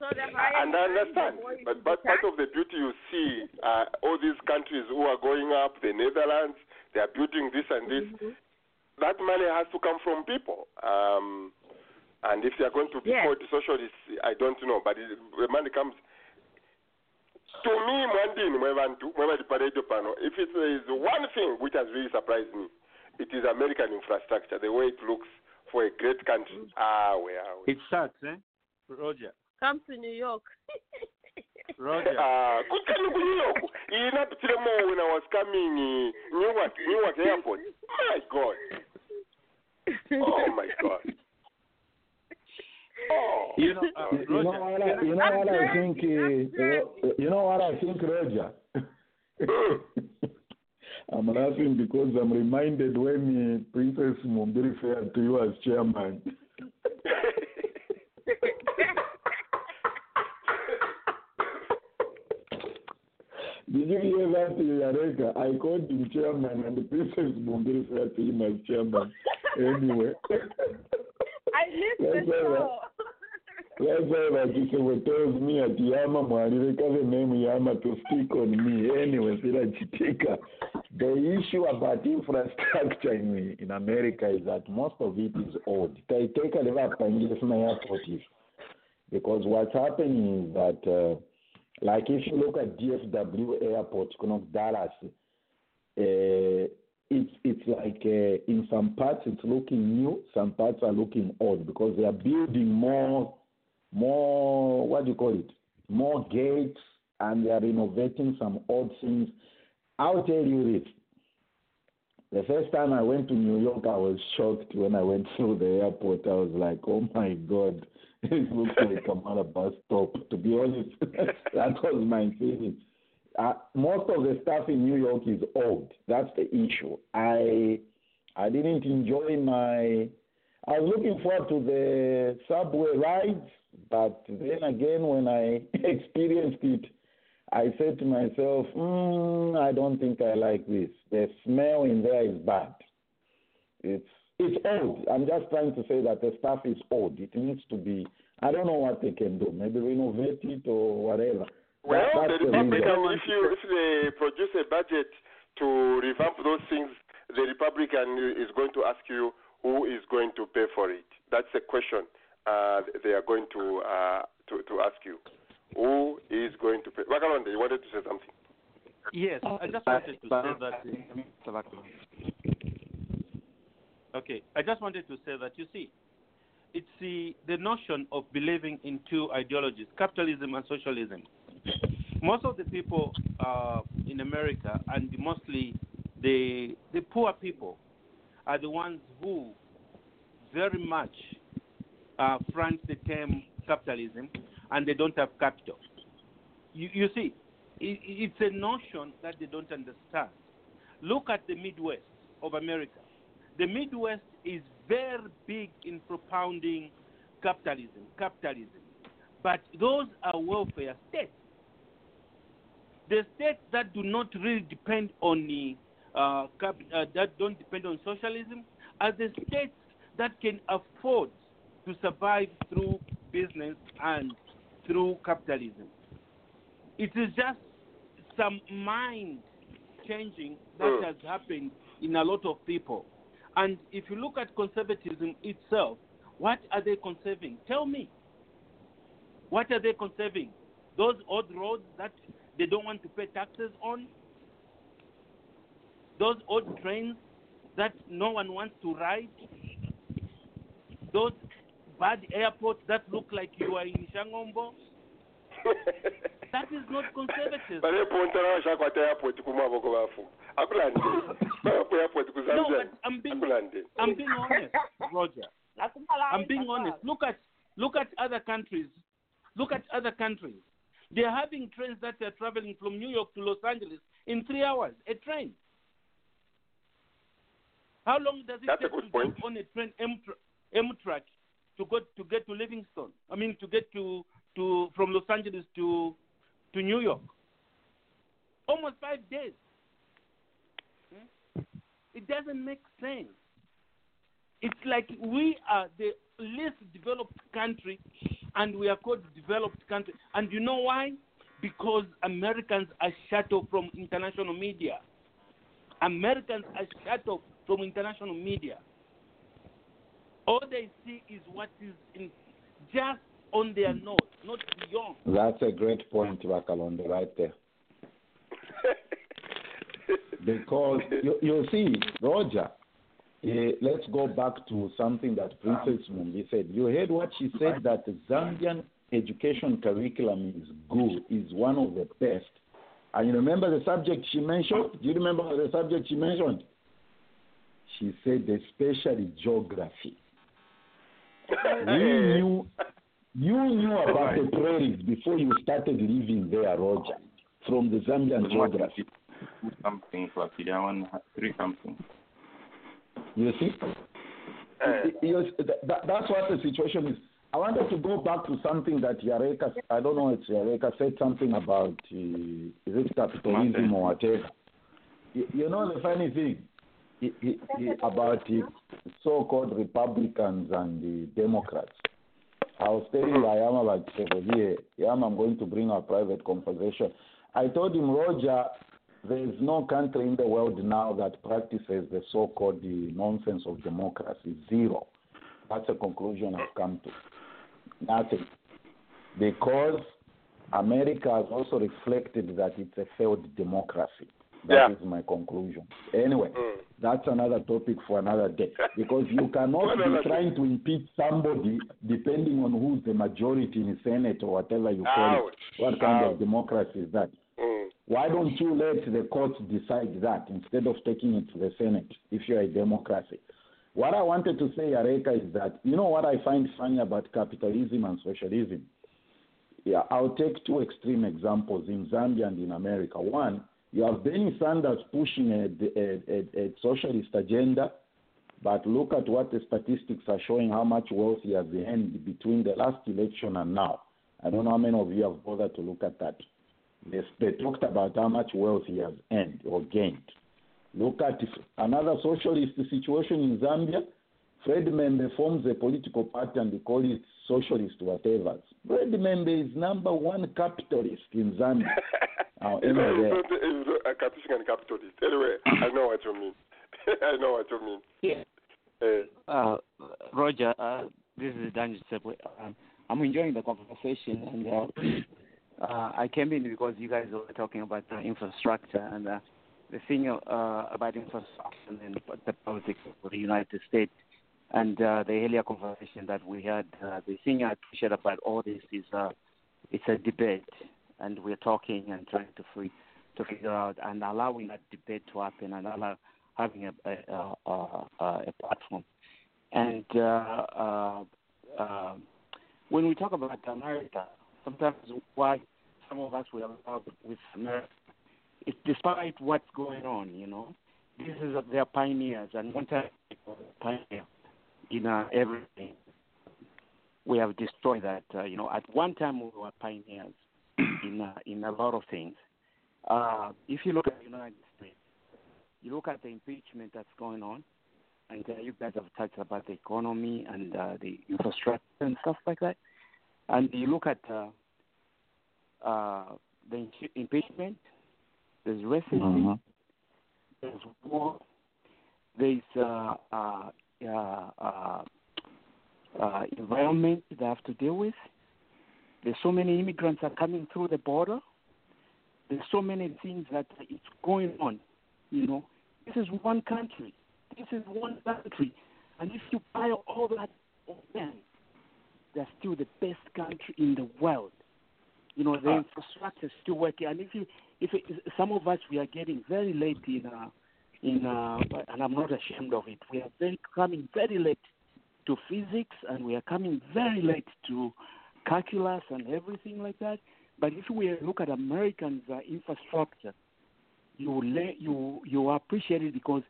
So the And I you earn, the understand, but but part of the beauty you see, uh, all these countries who are going up, the Netherlands, they are building this and this. Mm-hmm. That money has to come from people. Um, and if they are going to be Yes. called socialists, I don't know, but it, the money comes. To me, Mwandini, mwevantu, mwevaliparejo pano, if it is one thing which has really surprised me, it is American infrastructure, the way it looks for a great country. Mm-hmm. Ah, where are we? It sucks, eh? Roger. Come to New York. Roger. Ah, kutani ku New York. Inapitile more when I was coming uh, Newark, Newark Airport. My God. Oh my God. Oh. You know, uh, You know what I, you know what I think, uh, you know what I think, Roger? I'm laughing because I'm reminded when uh, Princess Mumbiri referred to you as chairman. Did you hear that, Yareka? I called him chairman and the Princess Mumbiri referred to him as chairman. Anyway. I missed the show. That's why like Kisewe tells me at Yama Mwanireka the name Yama to speak on me. Anyway, Sira Chitika. The issue about infrastructure in, in America is that most of it is old. They take a little airport is because what's happening is that uh, like if you look at DFW airport, know, Dallas, uh, it's it's like uh, in some parts it's looking new, some parts are looking old because they are building more more what do you call it? More gates and they are renovating some old things. I'll tell you this. The first time I went to New York, I was shocked when I went through the airport. I was like, oh my God, it looks like I'm at a bus stop. To be honest, that was my feeling. Uh, most of the stuff in New York is old. That's the issue. I I didn't enjoy my. I was looking forward to the subway rides, but then again, when I experienced it, I said to myself, mm, I don't think I like this. The smell in there is bad. It's it's old. I'm just trying to say that the stuff is old. It needs to be. I don't know what they can do. Maybe renovate it or whatever. Well, That- the that's. Republican, if you if they produce a budget to revamp those things, the Republican is going to ask you who is going to pay for it. That's the question uh, they are going to uh, to to ask you. Who is going to pay? Wakalonde, you wanted to say something. Yes, I just wanted to say that. Okay, I just wanted to say that you see, it's the the notion of believing in two ideologies, capitalism and socialism. Most of the people uh, in America, and mostly the the poor people, are the ones who very much uh, front the term capitalism, and they don't have capital. You, you see, it, it's a notion that they don't understand. Look at the Midwest of America. The Midwest is very big in propounding capitalism, capitalism. But those are welfare states. The states that do not really depend on the uh, cap, uh, that don't depend on socialism are the states that can afford to survive through business and through capitalism. It is just some mind changing that Mm. has happened in a lot of people. And if you look at conservatism itself, what are they conserving? Tell me. What are they conserving? Those old roads that they don't want to pay taxes on? Those old trains that no one wants to ride? Those bad airports that look like you are in Shangombo? that is not conservatism. valepontana vashakwata airport kumavoko vafu akulande vaku airport No, kuzambia but I'm being, akulande I'm being honest, Roger. I'm being honest. Look at look at other countries. Look at other countries. They are having trains that are traveling from New York to Los Angeles in three hours. A train. How long does it That's take to point. jump on a train M track to go to get to Livingstone? I mean to get to to from Los Angeles to to New York. Almost five days. Hmm? It doesn't make sense. It's like we are the least developed country and we are called developed country. And you know why? Because Americans are shut off from international media. Americans are shut off from international media. All they see is what is in, just on their nose, not beyond. That's a great point, Wakalonde, right there. because you, you see, Roger, eh, let's go back to something that Princess Mumbi said. You heard what she said that the Zambian education curriculum is good, is one of the best. And you remember the subject she mentioned? Do you remember the subject she mentioned? She said especially geography. We knew you knew about the prairies before you started living there, Roger, from the Zambian geography. Something for I want three something. You see? You- that- that- that's what the situation is. I wanted to go back to something that Yareka, I don't know, it's Yareka said something about, uh, is it capitalism or whatever. You, you know the funny thing i- i- i- about the so-called Republicans and the Democrats. I was telling mm-hmm. Ayama about here, Ayama, I'm going to bring a private conversation. I told him, Roger, there is no country in the world now that practices the so-called the nonsense of democracy. Zero. That's a conclusion I've come to. Nothing. Because America has also reflected that it's a failed democracy. That is Yeah. my conclusion. Anyway, Mm. that's another topic for another day. Because you cannot be trying to impeach somebody depending on who's the majority in the Senate or whatever you call Ouch. it. What kind Ouch. of democracy is that? Mm. Why don't you let the courts decide that instead of taking it to the Senate if you're a democracy? What I wanted to say, Areka, is that you know what I find funny about capitalism and socialism? Yeah, I'll take two extreme examples in Zambia and in America. One, you have Bernie Sanders pushing a, a, a, a socialist agenda, but look at what the statistics are showing how much wealth he has earned between the last election and now. I don't know how many of you have bothered to look at that. They, they talked about how much wealth he has earned or gained. Look at another socialist situation in Zambia. Fred M'membe forms a political party and they call it socialist whatever. Fred M'membe is number one capitalist in Zambia. uh, He's not, anyway, he's not, he's not a Cartesian capitalist. Anyway, I know what you mean. I know what you mean. Yeah. Uh, Uh, Roger, uh, this is Dan Giuseppe. Um, I'm enjoying the conversation, and uh, uh, I came in because you guys were talking about uh, infrastructure and uh, the thing uh, about infrastructure and the politics of the United States. And uh, the earlier conversation that we had, uh, the thing I appreciate about all this is uh, it's a debate, and we're talking and trying to free, to figure out and allowing that debate to happen and allow, having a, a, a, a, platform. And uh, uh, uh, when we talk about America, sometimes why some of us we are with America, it's despite what's going on, you know. This is their pioneers, and one time pioneer in uh, everything. We have destroyed that. Uh, you know, at one time we were pioneers in uh, in a lot of things. Uh, if you look at the United States, you look at the impeachment that's going on, and uh, you guys have touched about the economy and uh, the infrastructure and stuff like that. And you look at uh, uh, the impeachment, there's racism, there's war, there's uh, uh, uh, uh, uh, environment they have to deal with. There's so many immigrants are coming through the border. There's so many things that it's going on. You know, this is one country. This is one country, and if you buy all that of they're still the best country in the world. You know, the Ah. infrastructure is still working, and if you, if it, some of us we are getting very late in, uh, in, uh, and I'm not ashamed of it. We are very coming very late to physics, and we are coming very late to calculus and everything like that. But if we look at Americans' uh, infrastructure, you you you appreciate it because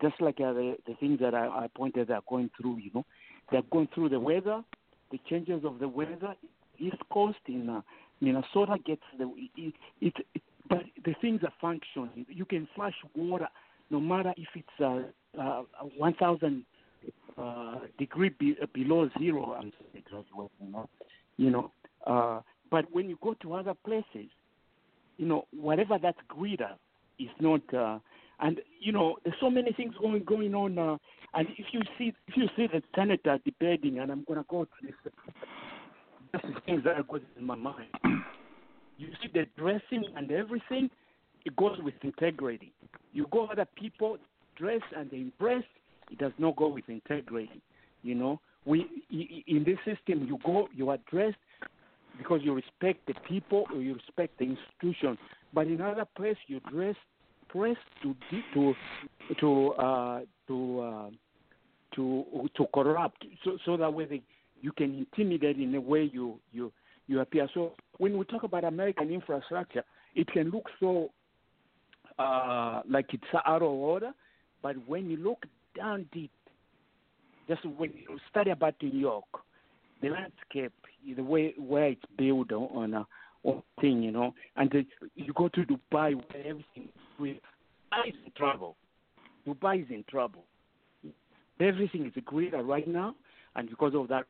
just like uh, the, the things that I, I pointed are going through, you know, they're going through the weather, the changes of the weather. East Coast in uh, Minnesota gets the it, it, it, but the things are functioning. You can flush water no matter if it's uh, uh, 1,000 uh, degree be, uh, below zero. You know. Uh, but when you go to other places, you know, whatever that's greener is not. Uh, and you know, there's so many things going going on. Uh, and if you see if you see the senator debating, and I'm going to go to this, just the things that are going in my mind. You see the dressing and everything, it goes with integrity. You go other people dress and they impress, it does not go with integrity. You know, we in this system, you go, you are dressed because you respect the people or you respect the institution. But in other place, you dress dress to to to uh, to uh, to to corrupt, so so that way they, you can intimidate in the way you you you appear. So when we talk about American infrastructure, it can look so uh, like it's out of order, but when you look down deep, just when you study about New York, the landscape, the way where it's built on, a on thing, you know, and the, you go to Dubai where everything is in trouble. Dubai is in trouble. Everything is greener right now, and because of that,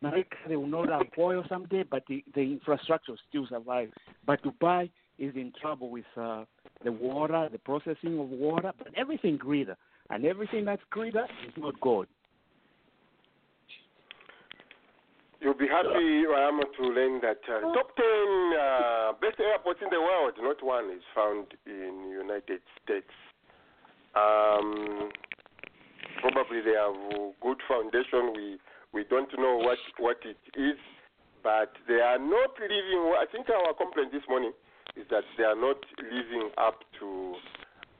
America they will not have oil someday, but the, the infrastructure still survives. But Dubai is in trouble with uh, the water, the processing of water, but everything greener, and everything that's greener is not gold. You'll be happy, Rayama, to learn that uh, top 10 uh, best airports in the world, not one, is found in United States. Um, probably they have good foundation. We we don't know what what it is, but they are not living. I think our complaint this morning is that they are not living up to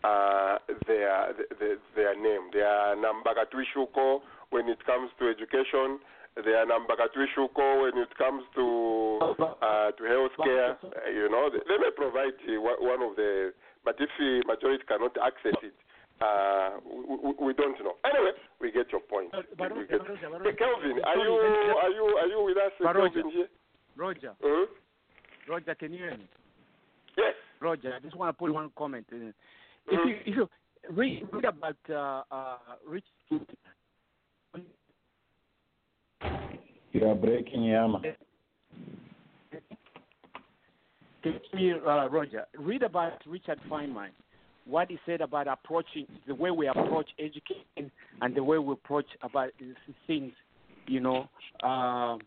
uh, their, their their name. They are Nambakatwishuko when it comes to education. They are Nambakatwishuko when it comes to uh, to healthcare. Uh, you know, they, they may provide uh, one of the, but if the majority cannot access it, uh, we, we, don't know. Anyway, we get your point. We get, Hey, Kelvin, are you are you are you with us. Kelvin here? Roger, Mhm. Roger, can you hear me? Yes. Roger, I just want to put one comment. In. If you if you read, read about uh, uh, Rich, You are breaking Yama. can you me, uh, Roger, read about Richard Feynman, what he said about approaching the way we approach education and the way we approach about things. You know, um,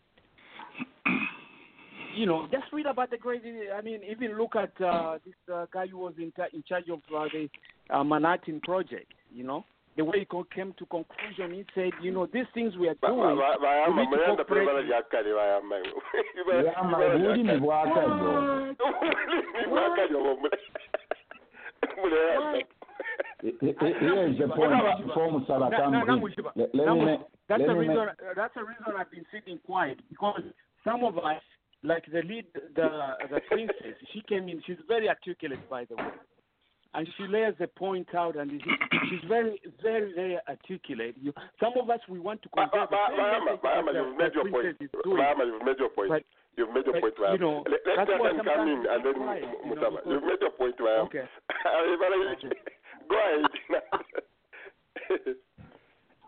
you know, just read about the great. I mean, even look at uh, this uh, guy who was in, in charge of uh, the uh, Manhattan Project. You know, the way he came to conclusion, he said, you know, these things we are doing. we need to cooperate pebala lyakale bayamba Yama, obulimi bwakajjo. bwakali obwo muleyasa Here is the point. That's the reason. uh, That's the reason I've been sitting quiet because some of us, like the lead, the the princess, she came in. She's very articulate, by the way, and she lays the point out, and she's very, very, very articulate. You, some of us we want to convey the same Bayamba, message Bayamba, that you've made your point. princess is doing. Bayamba, you've made your point. But- You've made your point, you know, let, let that's why Jason come in and then quiet, you know, You've made your point. Okay. Go ahead.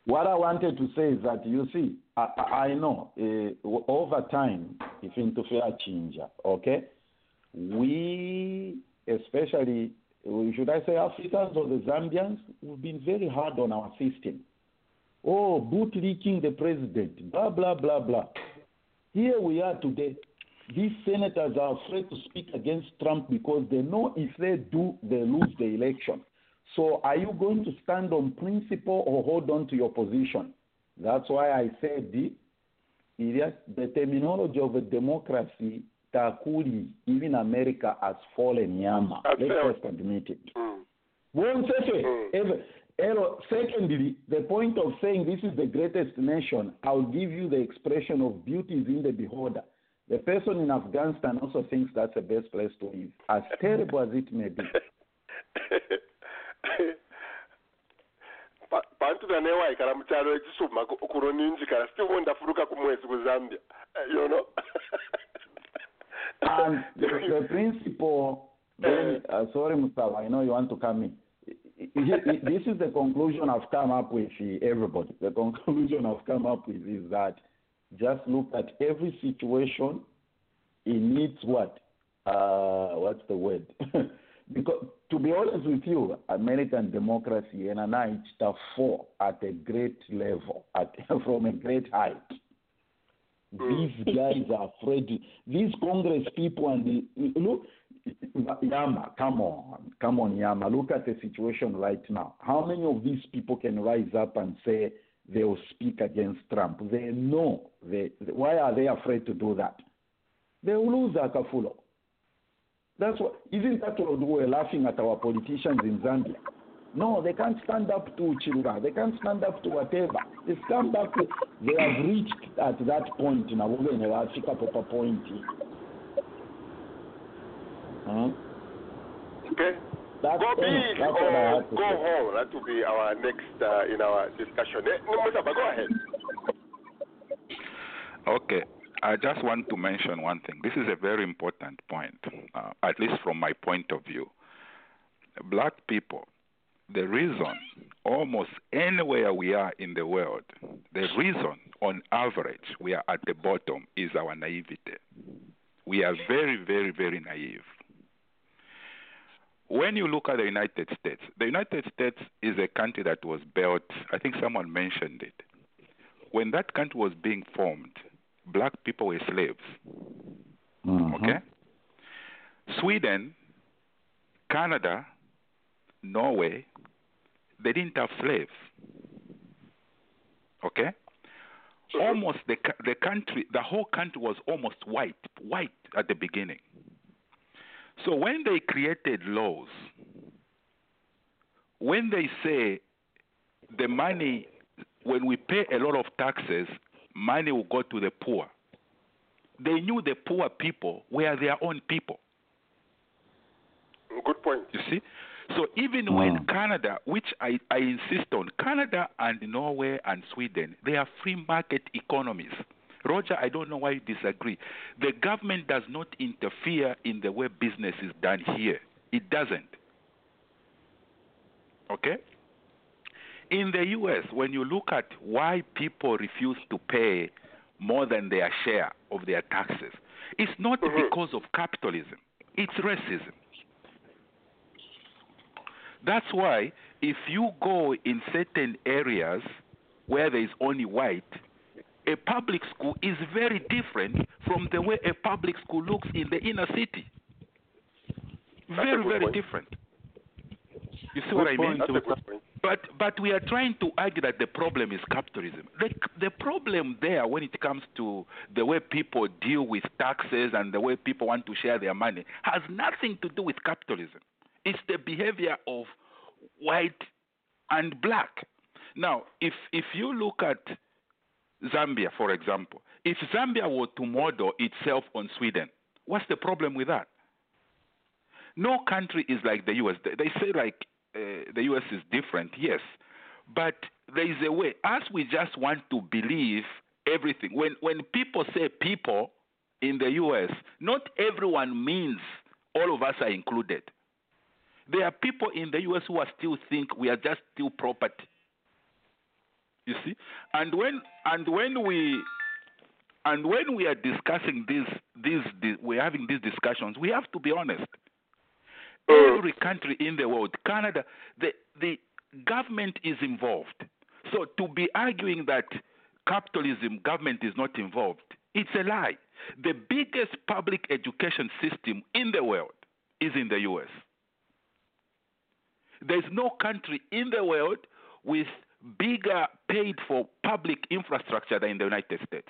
What I wanted to say is that you see, I, I know uh, over time, if into fair change, okay, we especially should I say Africans or the Zambians, we've been very hard on our system. Oh, bootlicking the president, blah blah blah blah. Here we are today. These senators are afraid to speak against Trump because they know if they do, they lose the election. So are you going to stand on principle or hold on to your position? That's why I said the, the terminology of a democracy, Takuri, even America has fallen yama. That's Let's just admit it. Hmm. One second. Hmm. Ever- Secondly, the point of saying this is the greatest nation, I'll give you the expression of beauty is in the beholder. The person in Afghanistan also thinks that's the best place to live, as terrible as it may be. Pa- pantu tanewaikala mukyalo ekisuma ku- kuno ningi kala stivo ndafuluka ku mwezi ku zambia Eh, you know And the, the principle, then, uh, sorry, Mustafa, I know you want to come in. This is the conclusion I've come up with, everybody. The conclusion I've come up with is that just look at every situation, it needs what? Uh, what's the word? because to be honest with you, American democracy and I it's fall at a great level, at, from a great height. Hmm. These guys are afraid. These Congress people and the look, Yama, come on, come on, Yama. Look at the situation right now. How many of these people can rise up and say they will speak against Trump? They know. They, why are they afraid to do that? They will lose Akafulo. That's what. Isn't that what we're laughing at our politicians in Zambia? No, they can't stand up to Chilura. They can't stand up to whatever. They stand back. They have reached at that point now. We're going to Africa proper point. Huh? okay That's, go big that's what I or to go say. home that will be our next uh, in our discussion Eh, no, Musaba, go ahead Okay. I just want to mention one thing. This is a very important point, uh, at least from my point of view. Black people, the reason almost anywhere we are in the world, the reason on average we are at the bottom is our naivety. We are very, very, very naive. When you look at the United States, the United States is a country that was built, I think someone mentioned it. When that country was being formed, black people were slaves. Mm-hmm. Okay? Sweden, Canada, Norway, they didn't have slaves. Okay? Mm-hmm. Almost the the country, the whole country was almost white, white at the beginning. So when they created laws, when they say the money, when we pay a lot of taxes, money will go to the poor, they knew the poor people were their own people. Good point. You see? So even when hmm. Canada, which I, I insist on, Canada and Norway and Sweden, they are free market economies. Roger, I don't know why you disagree. The government does not interfere in the way business is done here. It doesn't. Okay? In the US, when you look at why people refuse to pay more than their share of their taxes, it's not because of capitalism, it's racism. That's why if you go in certain areas where there is only white, a public school is very different from the way a public school looks in the inner city. Very, very different. You see what I mean? But but we are trying to argue that the problem is capitalism. The the problem there when it comes to the way people deal with taxes and the way people want to share their money has nothing to do with capitalism. It's the behavior of white and black. Now, if if you look at Zambia, for example, if Zambia were to model itself on Sweden, what's the problem with that? No country is like the U.S. They, they say like uh, the U.S. is different, yes, but there is a way. As we just want to believe everything. When when people say people in the U.S., not everyone means all of us are included. There are people in the U.S. who are still think we are just still property. You see, and when and when we and when we are discussing this, these, these we're having these discussions, we have to be honest. Every mm. country in the world, Canada, the the government is involved. So to be arguing that capitalism government is not involved, it's a lie. The biggest public education system in the world is in the US. There's no country in the world with bigger paid for public infrastructure than in the United States.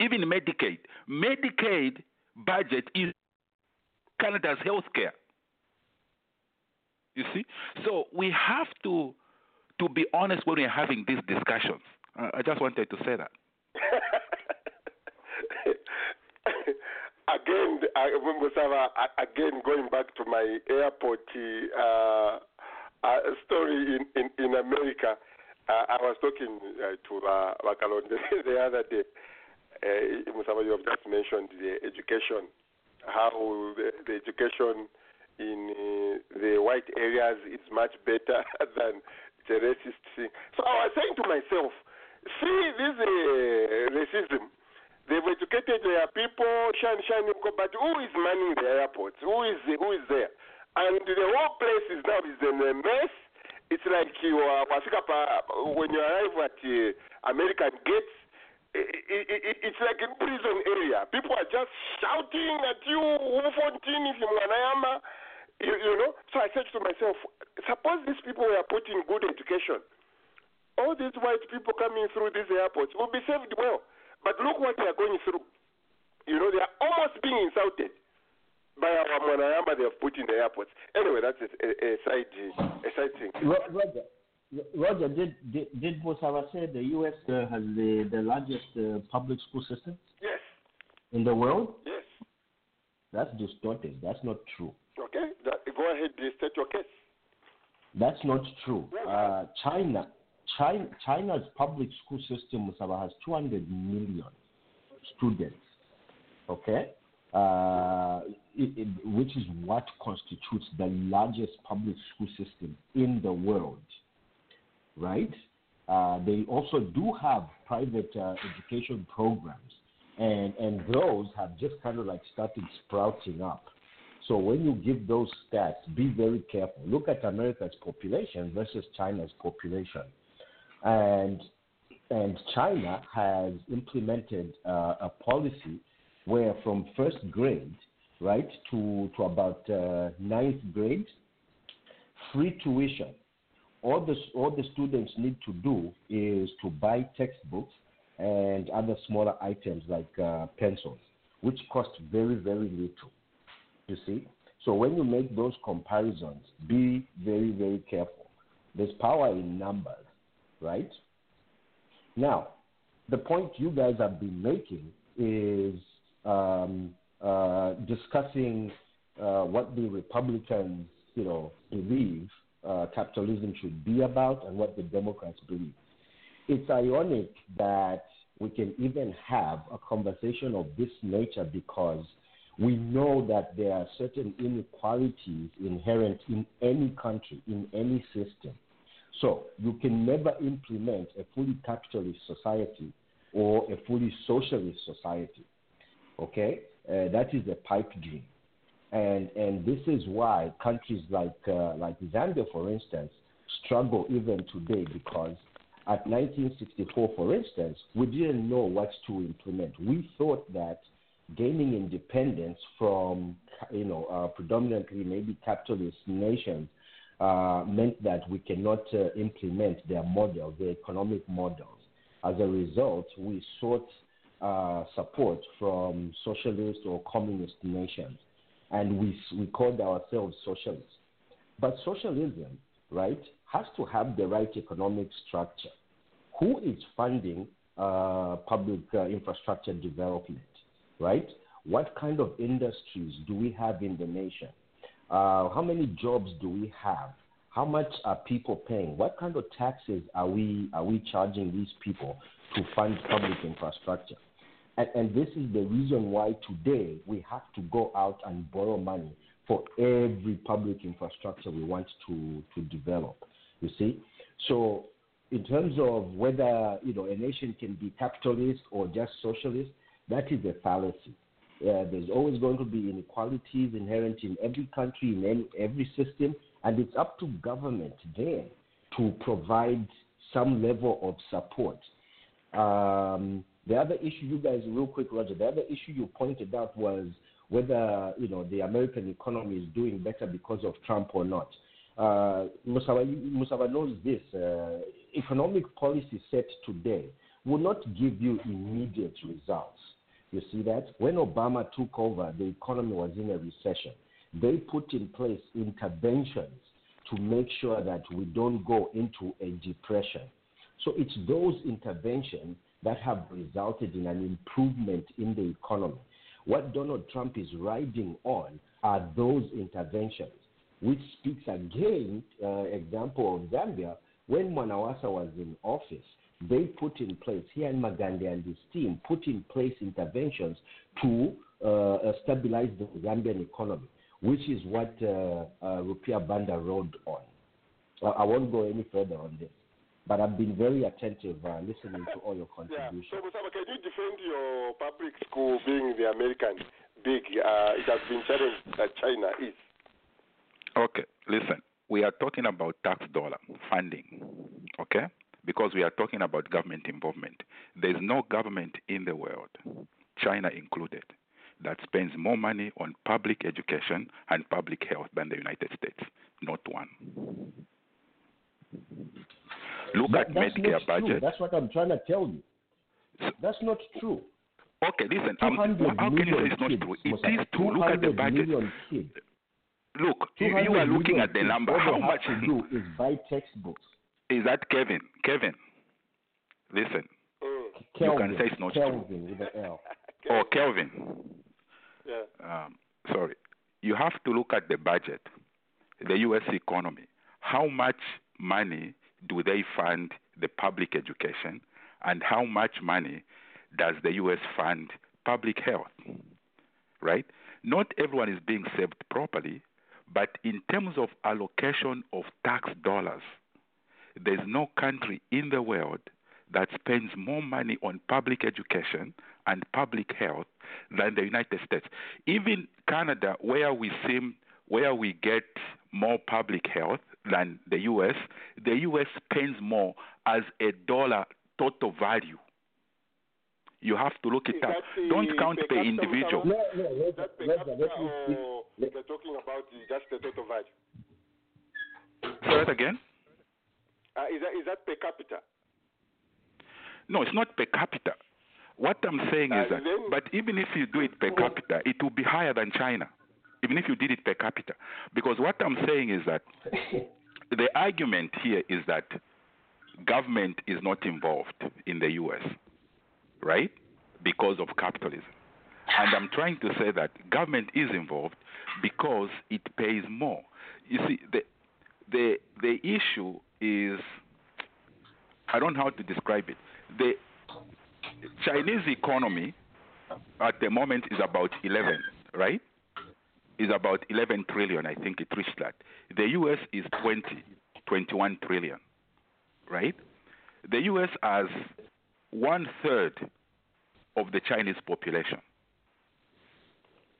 Even Medicaid. Medicaid budget is Canada's health care. You see? So we have to to be honest when we're having these discussions. I just wanted to say that. again, uh, Musaba, again, going back to my airport uh, uh, story in, in, in America, uh, I was talking uh, to uh, Bakalonde the other day. Uh, you have just mentioned the education, how the, the education in uh, the white areas is much better than the racist thing. So I was saying to myself, see this uh, racism. They've educated their people, shine, shine, but who is manning the airports? Who is who is there? And the whole place is now is in a mess. It's like you are when you arrive at uh, American gates. It, it, it, it's like a prison area. People are just shouting at you, Ufontin, if you're you, you know. So I said to myself, suppose these people were put in good education. All these white people coming through these airports will be saved well. But look what they are going through. You know, they are almost being insulted by our Mwanayama they have put in the airports. Anyway, that's a, a, a side a side thing. Roger, Roger, did did, did Musaba say the U.S. Uh, has the the largest uh, public school system? Yes. In the world? Yes. That's distorted. That's not true. Okay, that, go state your case. That's not true. Uh, China, China, China's public school system, Musaba, has 200 million students. Okay, uh, it, it, which is what constitutes the largest public school system in the world, right? Uh, they also do have private uh, education programs, and and those have just kind of like started sprouting up. So when you give those stats, be very careful. Look at America's population versus China's population, and and China has implemented uh, a policy where from first grade, right, to, to about uh, ninth grade, free tuition. All the, all the students need to do is to buy textbooks and other smaller items like uh, pencils, which cost very, very little. You see? So when you make those comparisons, be very, very careful. There's power in numbers, right? Now, the point you guys have been making is um, uh, discussing uh, what the Republicans, you know, believe uh, capitalism should be about and what the Democrats believe. It's ironic that we can even have a conversation of this nature because we know that there are certain inequalities inherent in any country, in any system. So you can never implement a fully capitalist society or a fully socialist society. Okay, uh, that is a pipe dream, and and this is why countries like uh, like Zambia, for instance, struggle even today because at 1964, for instance, we didn't know what to implement. We thought that gaining independence from you know uh, predominantly maybe capitalist nations uh, meant that we cannot uh, implement their model, their economic models. As a result, we sought uh, support from socialist or communist nations, and we we called ourselves socialists. But socialism, right, has to have the right economic structure. Who is funding uh, public uh, infrastructure development, right? What kind of industries do we have in the nation? Uh, how many jobs do we have? How much are people paying? What kind of taxes are we are we charging these people to fund public infrastructure? And, and this is the reason why today we have to go out and borrow money for every public infrastructure we want to, to develop. You see? So in terms of whether you know a nation can be capitalist or just socialist, that is a fallacy. Uh, there's always going to be inequalities inherent in every country, in any, every system, and it's up to government then to provide some level of support. Um, the other issue, you guys, real quick, Roger. The other issue you pointed out was whether you know the American economy is doing better because of Trump or not. Uh, Musaba, Musaba knows this. Uh, economic policy set today will not give you immediate results. You see that? When Obama took over, the economy was in a recession. They put in place interventions to make sure that we don't go into a depression. So it's those interventions that have resulted in an improvement in the economy. What Donald Trump is riding on are those interventions, which speaks again, uh, example of Zambia, when Mwanawasa was in office, they put in place, here in Magande and his team put in place interventions to uh, stabilize the Zambian economy, which is what uh, uh, Rupia Banda rode on. I won't go any further on this, but I've been very attentive uh, listening to all your contributions. Yeah. So, Musaba, can you defend your public school being the American big? Uh, it has been challenged that China is. Okay, listen. We are talking about tax dollar funding, okay? Because we are talking about government involvement. There's no government in the world, China included, that spends more money on public education and public health than the United States. Not one. Look That- at Medicare not true. That's what I'm trying to tell you. That's not true. Okay, listen. Um, 200 how can you say it's not true? It Musa, true. Look at the budget. Look, you, you are looking at the number. How much to do is buy textbooks. Is that, Kevin? Kevin, listen. You Kelvin, can say it's not true. Kelvin with an L. Or Kelvin. Yeah. Um, sorry. You have to look at the budget, the U.S. economy. How much money do they fund the public education, and how much money does the U.S. fund public health? Right? Not everyone is being served properly, but in terms of allocation of tax dollars, there's no country in the world that spends more money on public education and public health than the United States. Even Canada, where we seem where we get more public health than the US, the US spends more as a dollar total value. You have to look it up. the Don't count per the capita individual. Musaba? Is that per capita or they're talking about the, just the total value? Say that again? Uh, is, that, is that per capita? No, it's not per capita. What I'm saying is Uh, that, then- but even if you do it per capita, it will be higher than China. even if you did it per capita. Because what I'm saying is that the argument here is that government is not involved in the U.S., right? Because of capitalism. And I'm trying to say that government is involved because it pays more. You see, the the the issue is I don't know how to describe it. The Chinese economy at the moment is about 11, right? Is about 11 trillion. I think it reached that. The U.S. is 20, 21 trillion, right? The U.S. has one third of the Chinese population.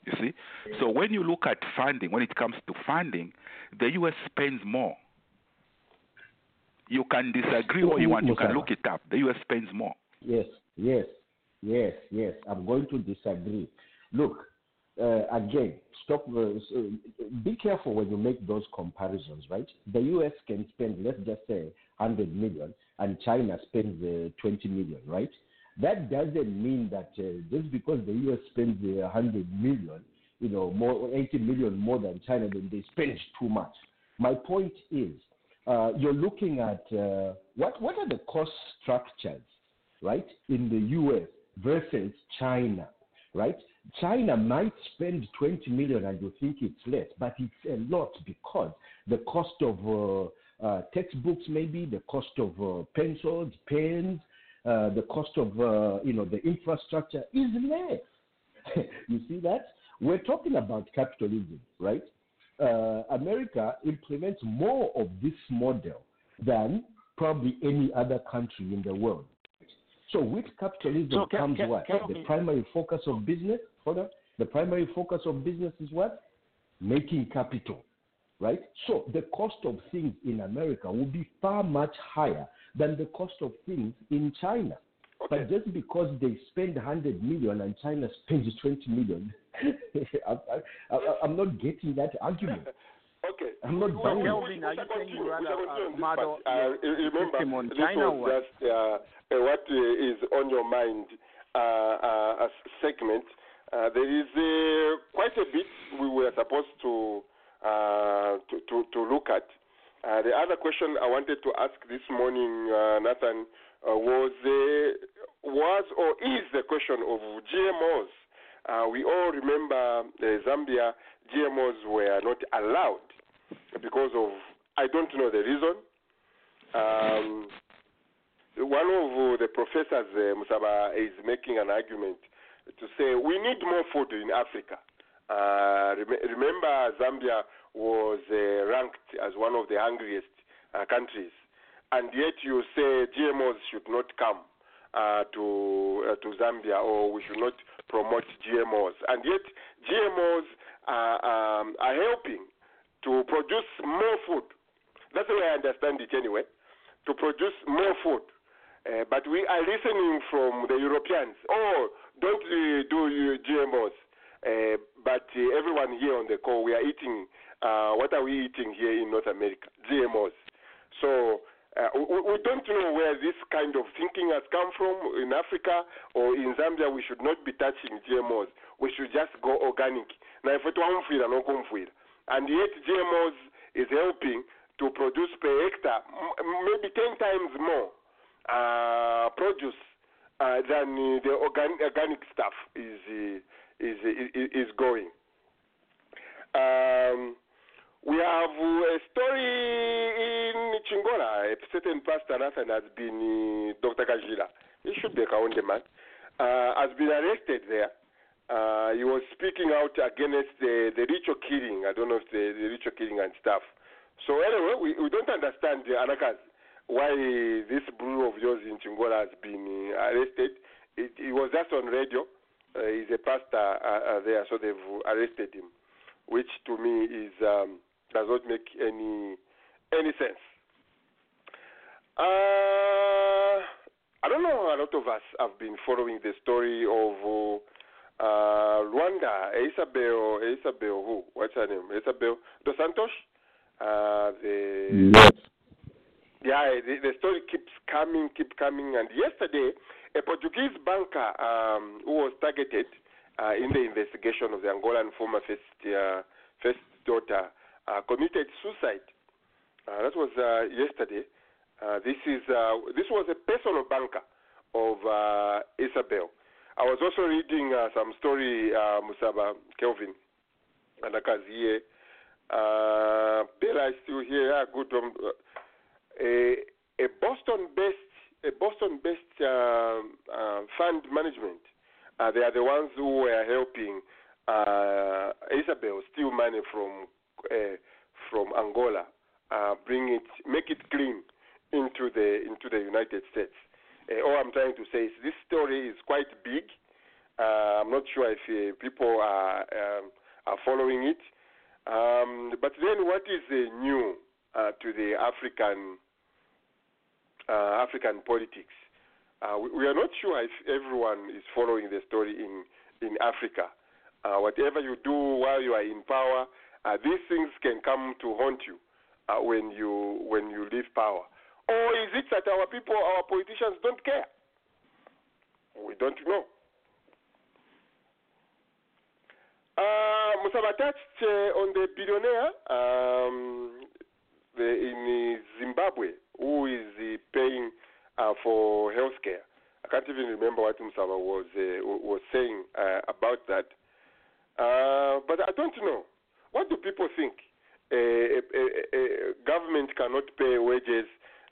You see? So when you look at funding, when it comes to funding, the U.S. spends more. You can disagree all you want. You can look it up. The U.S. spends more. Yes, yes, yes, yes. I'm going to disagree. Look, uh, again, stop. Uh, uh, be careful when you make those comparisons, right? The U.S. can spend, let's just say, 100 million, and China spends uh, 20 million, right? That doesn't mean that uh, just because the U.S. spends uh, 100 million, you know, more 80 million more than China, then they spend too much. My point is, uh, you're looking at uh, what what are the cost structures right, in the US versus China, right? China might spend 20 million and you think it's less, but it's a lot because the cost of uh, uh, textbooks, maybe the cost of uh, pencils, pens, uh, the cost of you know the infrastructure is less. you see that? We're talking about capitalism, right? Uh, America implements more of this model than probably any other country in the world. So with capitalism So can- comes can- what? can the primary focus of business. Hold on. The primary focus of business is what? Making capital, right? So the cost of things in America will be far much higher than the cost of things in China. But just because they spend 100 million and China spends 20 million, I, I, I, I'm not getting that argument. Okay. I'm not We- buying we- it. we- Kelvin, are you saying you rather, uh, this model. Uh, your remember, system on China was just uh, uh, what uh, is on your mind uh, uh, as segment. Uh, there is uh, quite a bit we were supposed to uh, to, to, to look at. Uh, the other question I wanted to ask this morning, uh, Nathan, uh, was uh, was or is the question of GMOs. Uh, we all remember uh, Zambia GMOs were not allowed because of I don't know the reason. Um, one of the professors, uh, Musaba, is making an argument to say we need more food in Africa. Uh, rem- remember, Zambia was uh, ranked as one of the hungriest uh, countries, and yet you say GMOs should not come uh, to uh, to Zambia, or we should not promote GMOs, and yet GMOs are, um, are helping to produce more food. That's the way I understand it, anyway. To produce more food. Uh, but we are listening from the Europeans. Oh, don't uh, do uh, GMOs. Uh, but uh, everyone here on the call, we are eating. Uh, what are we eating here in North America? GMOs. So uh, we, we don't know where this kind of thinking has come from in Africa or in Zambia. We should not be touching GMOs. We should just go organic. And yet GMOs is helping to produce per hectare maybe 10 times more uh, produce uh, than uh, the organ- organic stuff is, uh, is, is, is going. Um, we have uh, a story in Chingola. A certain pastor Nathan has been, uh, Dr. Kajila, he should be a Kaonde man, uh, has been arrested there. Uh, he was speaking out against the, the ritual killing. I don't know if the, the ritual killing and stuff. So anyway, we, we don't understand the Anakas why this brew of yours in Chingola has been uh, arrested. It, it was just on radio. Uh, he's a pastor uh, uh, there, so they've arrested him, which to me is um, does not make any any sense. Uh, I don't know. A lot of us have been following the story of uh, Rwanda. Isabel, Isabel, who? What's her name? Isabel dos Santos. Uh, the Yes. yeah, the, the story keeps coming, keep coming. And yesterday, a Portuguese banker um, who was targeted uh, in the investigation of the Angolan former first uh, first daughter committed suicide. Uh, that was uh, yesterday. Uh, this is uh, this was a personal banker of uh, Isabel. I was also reading uh, some story, uh, Musaba Kelvin and Akazie. Uh, Bella is still here. Yeah, good. Um, uh, a, a Boston-based a Boston-based uh, uh, fund management. Uh, they are the ones who were helping uh, Isabel steal money from uh, from Angola, uh, bring it, make it clean into the into the United States. Uh, all I'm trying to say is this story is quite big. Uh, I'm not sure if uh, people are um, are following it. Um, but then, what is new to the African African politics? We, we are not sure if everyone is following the story in in Africa. Whatever you do while you are in power, uh, these things can come to haunt you uh, when you when you leave power. Or is it that our people, our politicians, don't care? We don't know. Uh, touched uh, on the billionaire um, the, in Zimbabwe who is uh, paying uh, for healthcare. I can't even remember what Musaba was uh, was saying about that. But I don't know. What do people think? A, a, a, government cannot pay wages.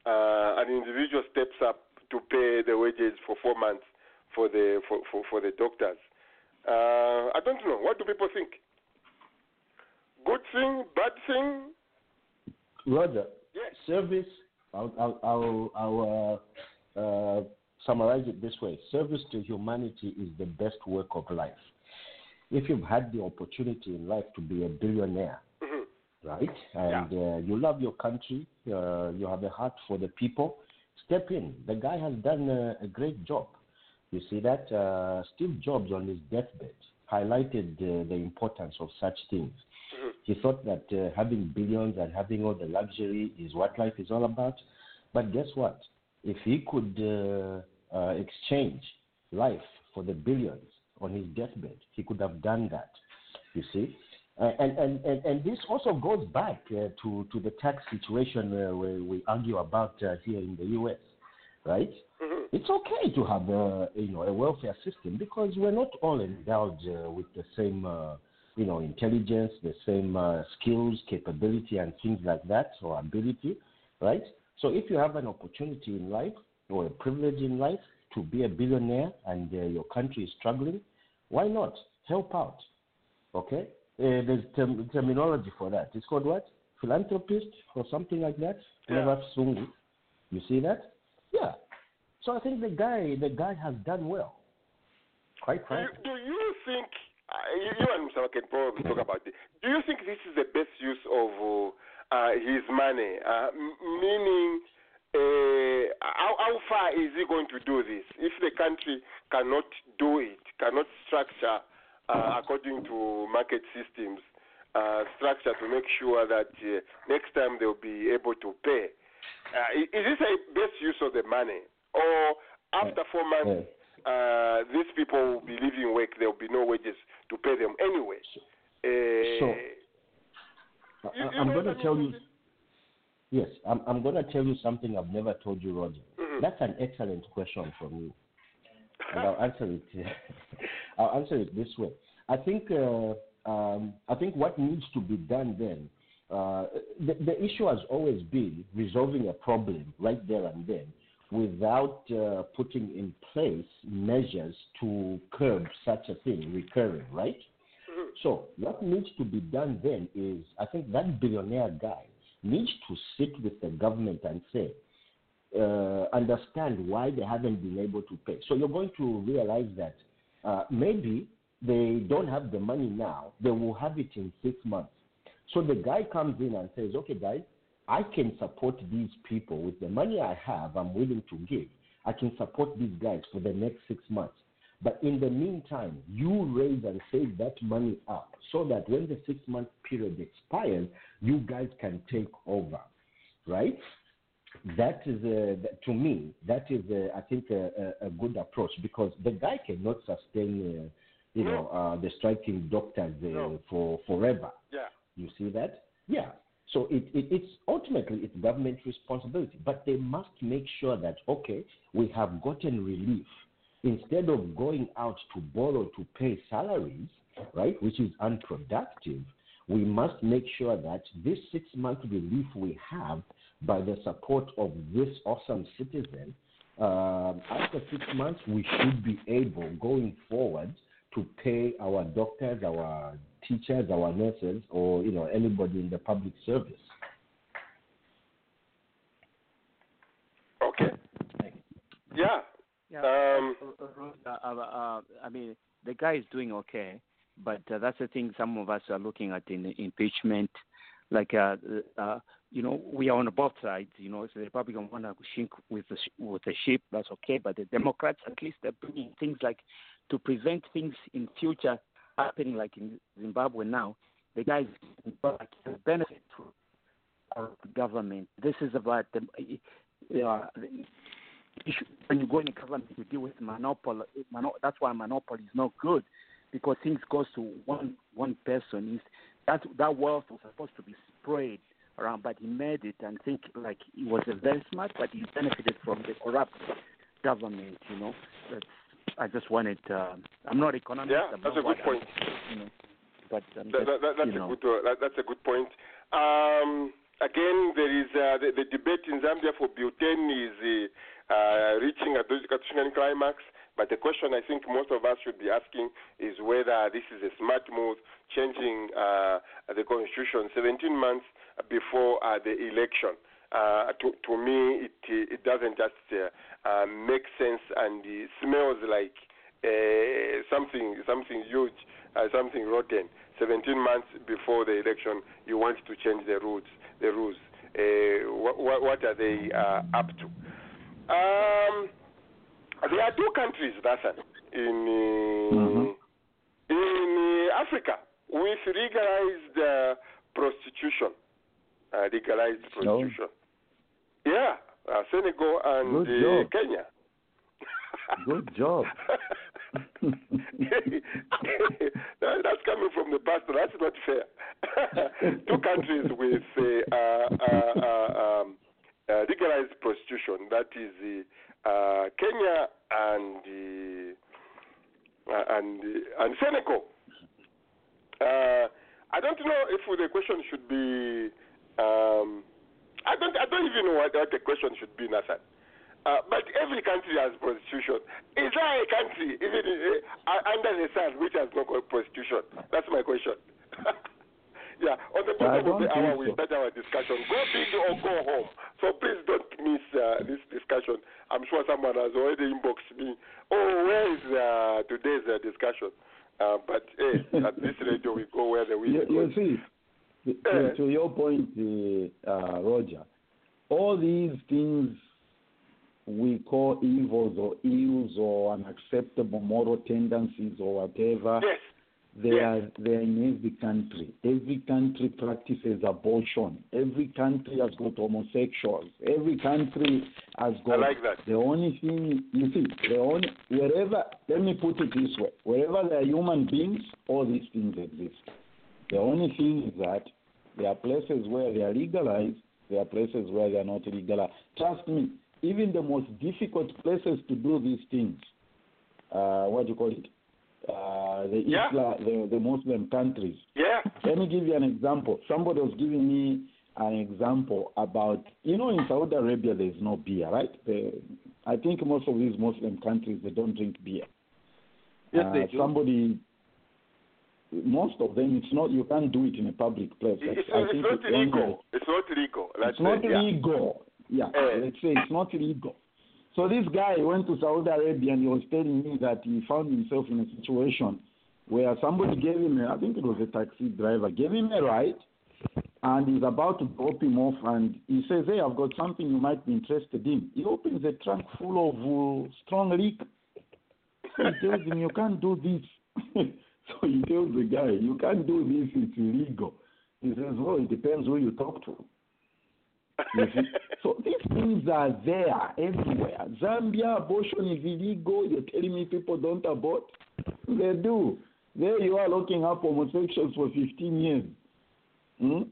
Uh, an individual steps up to pay the wages for four months for the for, for, for the doctors. Uh, I don't know. What do people think? Good thing, bad thing? Roger. Yes. Service. I'll I'll I'll, I'll uh, uh, summarize it this way: service to humanity is the best work of life. If you've had the opportunity in life to be a billionaire, Mm-hmm. right, and uh, you love your country, uh, you have a heart for the people, step in. The guy has done a, a great job. You see that uh, Steve Jobs on his deathbed highlighted uh, the importance of such things. He thought that uh, having billions and having all the luxury is what life is all about. But guess what? If he could uh, uh, exchange life for the billions on his deathbed, he could have done that. You see? Uh, and, and, and, and this also goes back uh, to, to the tax situation uh, where we argue about uh, here in the U.S., right? It's okay to have a, you know, a welfare system because we're not all endowed uh, with the same uh, you know, intelligence, the same uh, skills, capability, and things like that, or ability, right? So if you have an opportunity in life or a privilege in life to be a billionaire and uh, your country is struggling, why not help out? Okay, uh, there's term- terminology for that. It's called what? Philanthropist or something like that. Sungu. You see that? Yeah. So I think the guy, the guy has done well. Quite Do frankly. do you think uh, you you and Musaba can probably talk about it? Do you think this is the best use of uh, his money? Uh, meaning, far is he going to do this? If the country cannot do it, cannot structure uh, according to market systems, uh, structure to make sure that uh, next time they'll be able to pay. Uh, is this a best use of the money, or after four months? uh, these people will be leaving work. There will be no wages to pay them anyway. Uh, So, I, I'm going to tell you. Yes, I'm, I'm going to tell you something I've never told you, Roger. Mhm. That's an excellent question from you, and I'll answer it. I'll answer it this way. I think uh, um, I think what needs to be done then. Uh, the, the issue has always been resolving a problem right there and then without uh, putting in place measures to curb such a thing recurring, right? So what needs to be done then is, I think that billionaire guy needs to sit with the government and say, uh, understand why they haven't been able to pay. So you're going to realize that uh, maybe they don't have the money now; they will have it in six months. So the guy comes in and says, "Okay, guys, I can support these people with the money I have. I'm willing to give. I can support these guys for the next six months." But in the meantime, you raise and save that money up so that when the six month period expires, you guys can take over, right? That is, uh, that- to me, that is, a, I think, a, a, a good approach because the guy cannot sustain you know, mm. uh, the striking doctors uh, for forever. Yeah. You see that? Yeah. So it, it, it's ultimately it's government responsibility, but they must make sure that okay, we have gotten relief instead of going out to borrow to pay salaries, right, which is unproductive. We must make sure that this six month relief we have by the support of this awesome citizen, uh, after six months, we should be able, going forward, to pay our doctors, our teachers, our nurses, or you know anybody in the public service. Okay. Yeah. Yeah. Um, uh, uh, uh, I mean, the guy is doing okay, but uh, that's the thing. Some of us are looking at in impeachment, like uh, uh, you know, we are on both sides. You know, the Republicans want to sink with the with the ship, that's okay. But the Democrats, at least, they're bringing things like to prevent things in future happening, like in Zimbabwe now. The guys like benefit from our government. This is about the. Uh, when you go in government, you deal with monopoly. Mono, that's why monopoly is not good, because things goes to one one person. Is that that wealth was supposed to be spread around, but he made it and think like he was a very smart, but he benefited from the corrupt government. You know, that's, I just wanted. Uh, I'm not economist. Yeah, that's a good point. You know, but I'm That, that, that, that's a good. Uh, that's a good point. Um, again, there is uh, the, the debate in Zambia for 10 is uh, uh, reaching a constitutional climax. But the question I think most of us should be asking is whether this is a smart move, changing uh, the constitution 17 months before uh, the election. Uh, to, to me, it it doesn't just uh, uh, make sense and it smells like uh, something something huge, something rotten. 17 months before the election, you want to change the rules. The rules. What, what are they up to? Um, there are two countries, Nathan, in uh, in uh, Africa with legalized uh, prostitution. Uh, legalized prostitution. Yeah, uh, Senegal and uh. Kenya. Good job. That's coming from the pastor. That's not fair. Two countries with uh, uh, uh, um, uh, legalized prostitution. That is uh, Kenya and uh, and and Senegal. Uh, I don't know if the question should be. Um, I don't. I don't even know what, what the question should be, Nathan. Uh, but every country has prostitution. Is there a country, even uh, under the sun, which has no prostitution? That's my question. yeah, on the bottom of the hour, we so. start our discussion. Go big or go home. So please don't miss uh, this discussion. I'm sure someone has already inboxed me. Oh, where is uh, today's uh, discussion? Uh, but hey, at this radio, we go where the wind You, you goes. see, to, to- to your point, uh, uh, Roger, all these things we call evils or ills or unacceptable moral tendencies or whatever, they are they are in every country. Every country practices abortion. Every country has got homosexuals. Every country has got. I like that. The only thing you see, the only wherever. Let me put it this way: wherever there are human beings, all these things exist. The only thing is that there are places where they are legalized. There are places where they are not legalized. Trust me, even the most difficult places to do these things, uh, what do you call it? Uh, the Yeah. Islam, the, the Muslim countries. Yeah. Let me give you an example. Somebody was giving me an example about, you know, in Saudi Arabia there is no beer, right? The, I think most of these Muslim countries they don't drink beer. Yes, Uh, they do. Somebody, most of them, it's not. You can't do it in a public place. It's, I it's think not it's only- illegal. It's not legal. That's it's not yeah. legal. Yeah, let's say it's not illegal. So this guy went to Saudi Arabia and he was telling me that he found himself in a situation where somebody gave him, a, I think it was a taxi driver, gave him a ride and he's about to drop him off and he says, hey, I've got something you might be interested in. He opens a trunk full of uh, strong liquor. He tells him, you can't do this. so he tells the guy, you can't do this, it's illegal. He says, well, it depends who you talk to. You see? so these things are there everywhere. Zambia, abortion is illegal. You're telling me people don't abort? they do. There you are looking up homosexuals for 15 years. Hmm?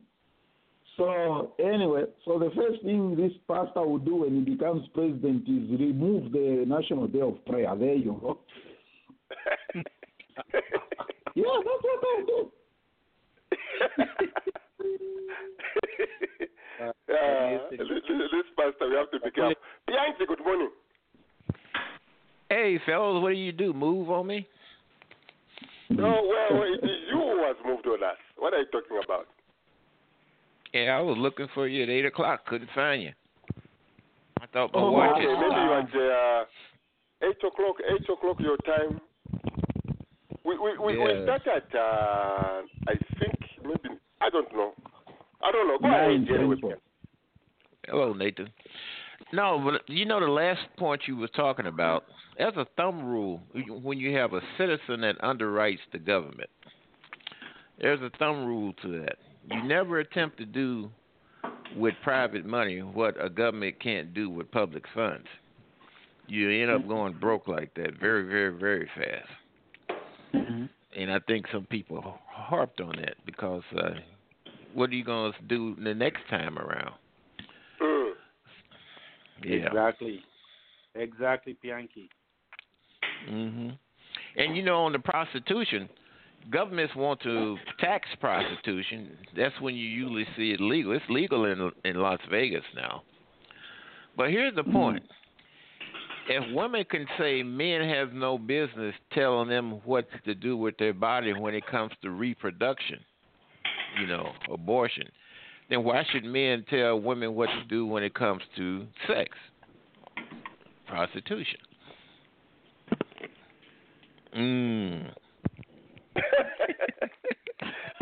So anyway, so the first thing this pastor will do when he becomes president is remove the National Day of Prayer. There you go. yeah, that's what I'll do. Yeah, this, this pastor, we have to be careful. Bianchi, good morning. Hey, fellas, what do you do? Move on me? No, well, it is you who has moved on us. What are you talking about? Yeah, I was looking for you at eight o'clock. Couldn't find you. I thought my Oh, watch okay, is- maybe you at uh, eight o'clock. Eight o'clock your time. We we we, we Yeah. start at uh, I think maybe I don't know. I don't know. Go Nine ahead, anyway. Central. Hello, Nathan. No, but you know the last point you were talking about. As a thumb rule, when you have a citizen that underwrites the government, there's a thumb rule to that. You never attempt to do with private money what a government can't do with public funds. You end up going broke like that very, very, very fast. And I think some people harped on that because uh, what are you going to do the next time around? Yeah. Exactly. Exactly, Bianchi. hmm And you know, on the prostitution, governments want to tax prostitution. That's when you usually see it legal. It's legal in in Las Vegas now. But here's the point: if women can say men have no business telling them what to do with their body when it comes to reproduction, you know, abortion, then why should men tell women what to do when it comes to sex, prostitution? Mm.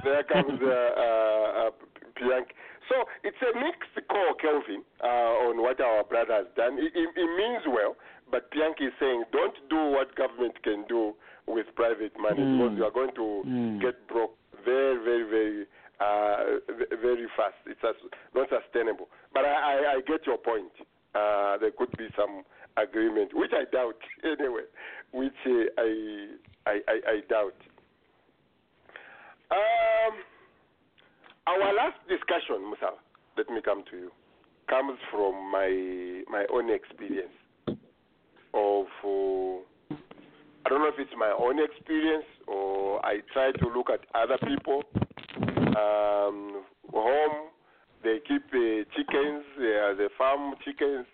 there comes uh, uh, uh, Bianchi. So it's a mixed call, Kelvin, uh, on what our brother has done. It, it, it means well, but Bianchi is saying don't do what government can do with private money Mm. because you are going to Mm. get broke very, very, very, uh, very fast. It's not sustainable. But I, I, I get your point. Uh, there could be some agreement, which I doubt anyway, which uh, I, I, I, I doubt. Um, our last discussion, Musa, let me come to you, comes from my my own experience of uh, I don't know if it's my own experience or I try to look at other people. Um, home, they keep uh, chickens, they are the farm chickens.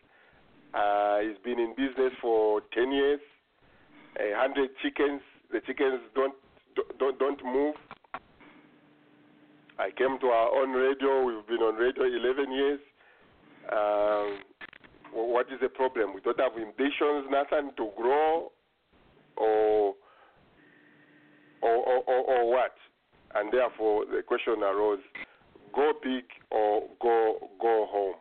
Uh, he's been in business for 10 years, a 100 chickens. The chickens don't, don't, don't move. I came to our own radio. We've been on radio 11 years. Um, what is the problem? We don't have ambitions, nothing to grow, or what? And therefore, the question arose: go big or go go home.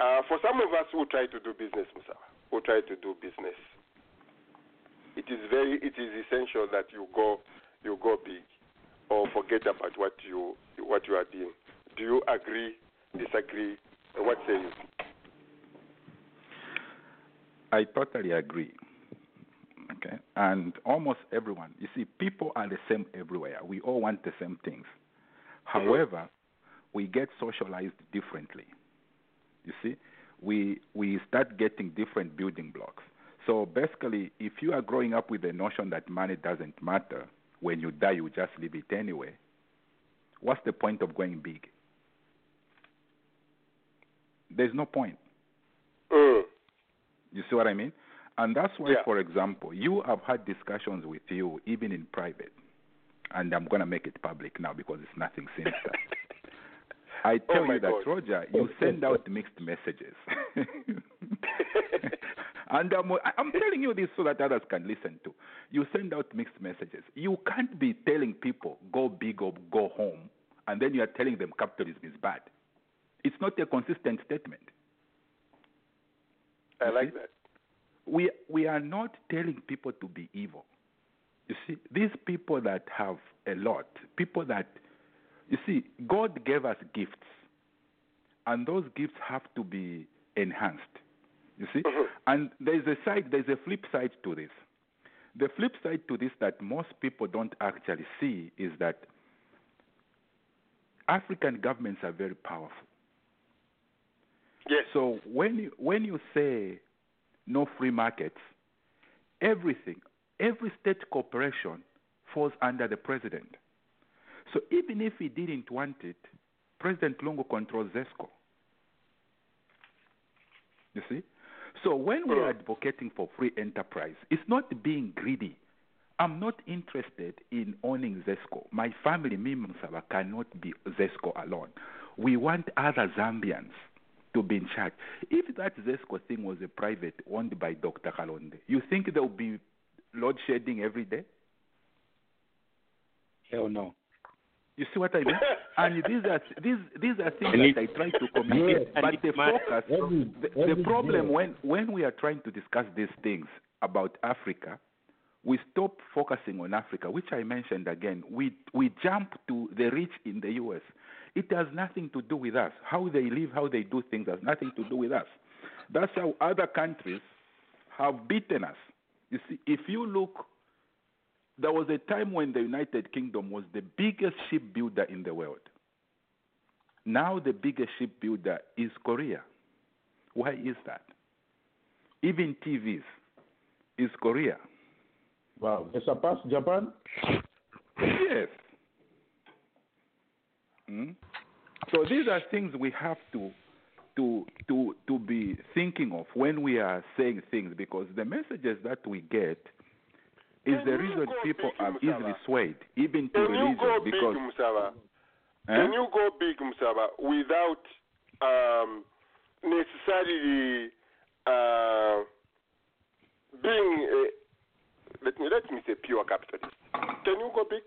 Uh, for some of us who try to do business, Musa, who try to do business, it is very it is essential that you go you go big or forget about what you what you are doing. Do you agree? Disagree? What say you? I totally agree. Okay, and almost everyone. You see, people are the same everywhere. We all want the same things. However, we get socialized differently. You see, we we start getting different building blocks. So basically, if you are growing up with the notion that money doesn't matter, when you die you just leave it anyway. What's the point of going big? There's no point. Mm. You see what I mean? And that's why, Yeah. for example, you have had discussions with you even in private, and I'm going to make it public now because it's nothing sinister. I Oh tell my you that, God. Roger, you send out mixed messages. and I'm, I'm telling you this so that others can listen to. You send out mixed messages. You can't be telling people, go big or go home, and then you are telling them capitalism is bad. It's not a consistent statement. I like that. We we are not telling people to be evil. You see, these people that have a lot, people that you see, God gave us gifts, and those gifts have to be enhanced. You see, mm-hmm. and there's a side, there's a flip side to this. The flip side to this that most people don't actually see is that African governments are very powerful. Yes. So when you when you say no free markets, everything, every state corporation falls under the president. So even if he didn't want it, President Lungu controls ZESCO. You see? So when we are hmm. advocating for free enterprise, it's not being greedy. I'm not interested in owning ZESCO. My family, me, Musaba, cannot be ZESCO alone. We want other Zambians to be in charge. If that ZESCO thing was a private owned by Dr. Kalonde, you think there will be load shedding every day? Hell no. You see what I mean? and these are these these are things And that it- I try to communicate. But the focus, every- the, the problem day. when when we are trying to discuss these things about Africa, we stop focusing on Africa, which I mentioned again. We we jump to the rich in the U.S. It has nothing to do with us. How they live, how they do things, has nothing to do with us. That's how other countries have beaten us. You see, if you look there was a time when the United Kingdom was the biggest shipbuilder in the world. Now the biggest shipbuilder is Korea. Why is that? Even TVs is Korea. Wow, they surpass Japan? Yes. Mm? So these are things we have to to to to be thinking of when we are saying things because the messages that we get is the reason people are easily swayed, even to Can you religion, go big, because Musaba? Eh? Can you go big, Musaba, without um, necessarily uh, being, a, let me let me say, pure capitalist? Can you go big?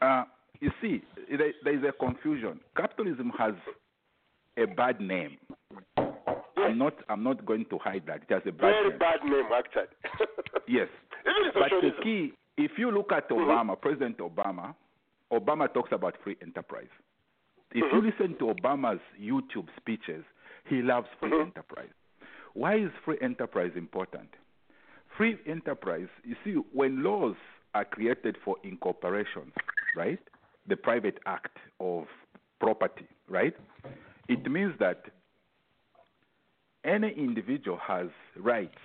Uh, you see, there, there is a confusion. Capitalism has a bad name. I'm not. I'm not going to hide that. It has a bad Very name. bad name, actually. Yes. But the key, if you look at mm-hmm. Obama, President Obama, Obama talks about free enterprise. If you mm-hmm. listen to Obama's YouTube speeches, he loves free mm-hmm. enterprise. Why is free enterprise important? Free enterprise, you see, when laws are created for incorporations, right? The private act of property, right? It means that any individual has rights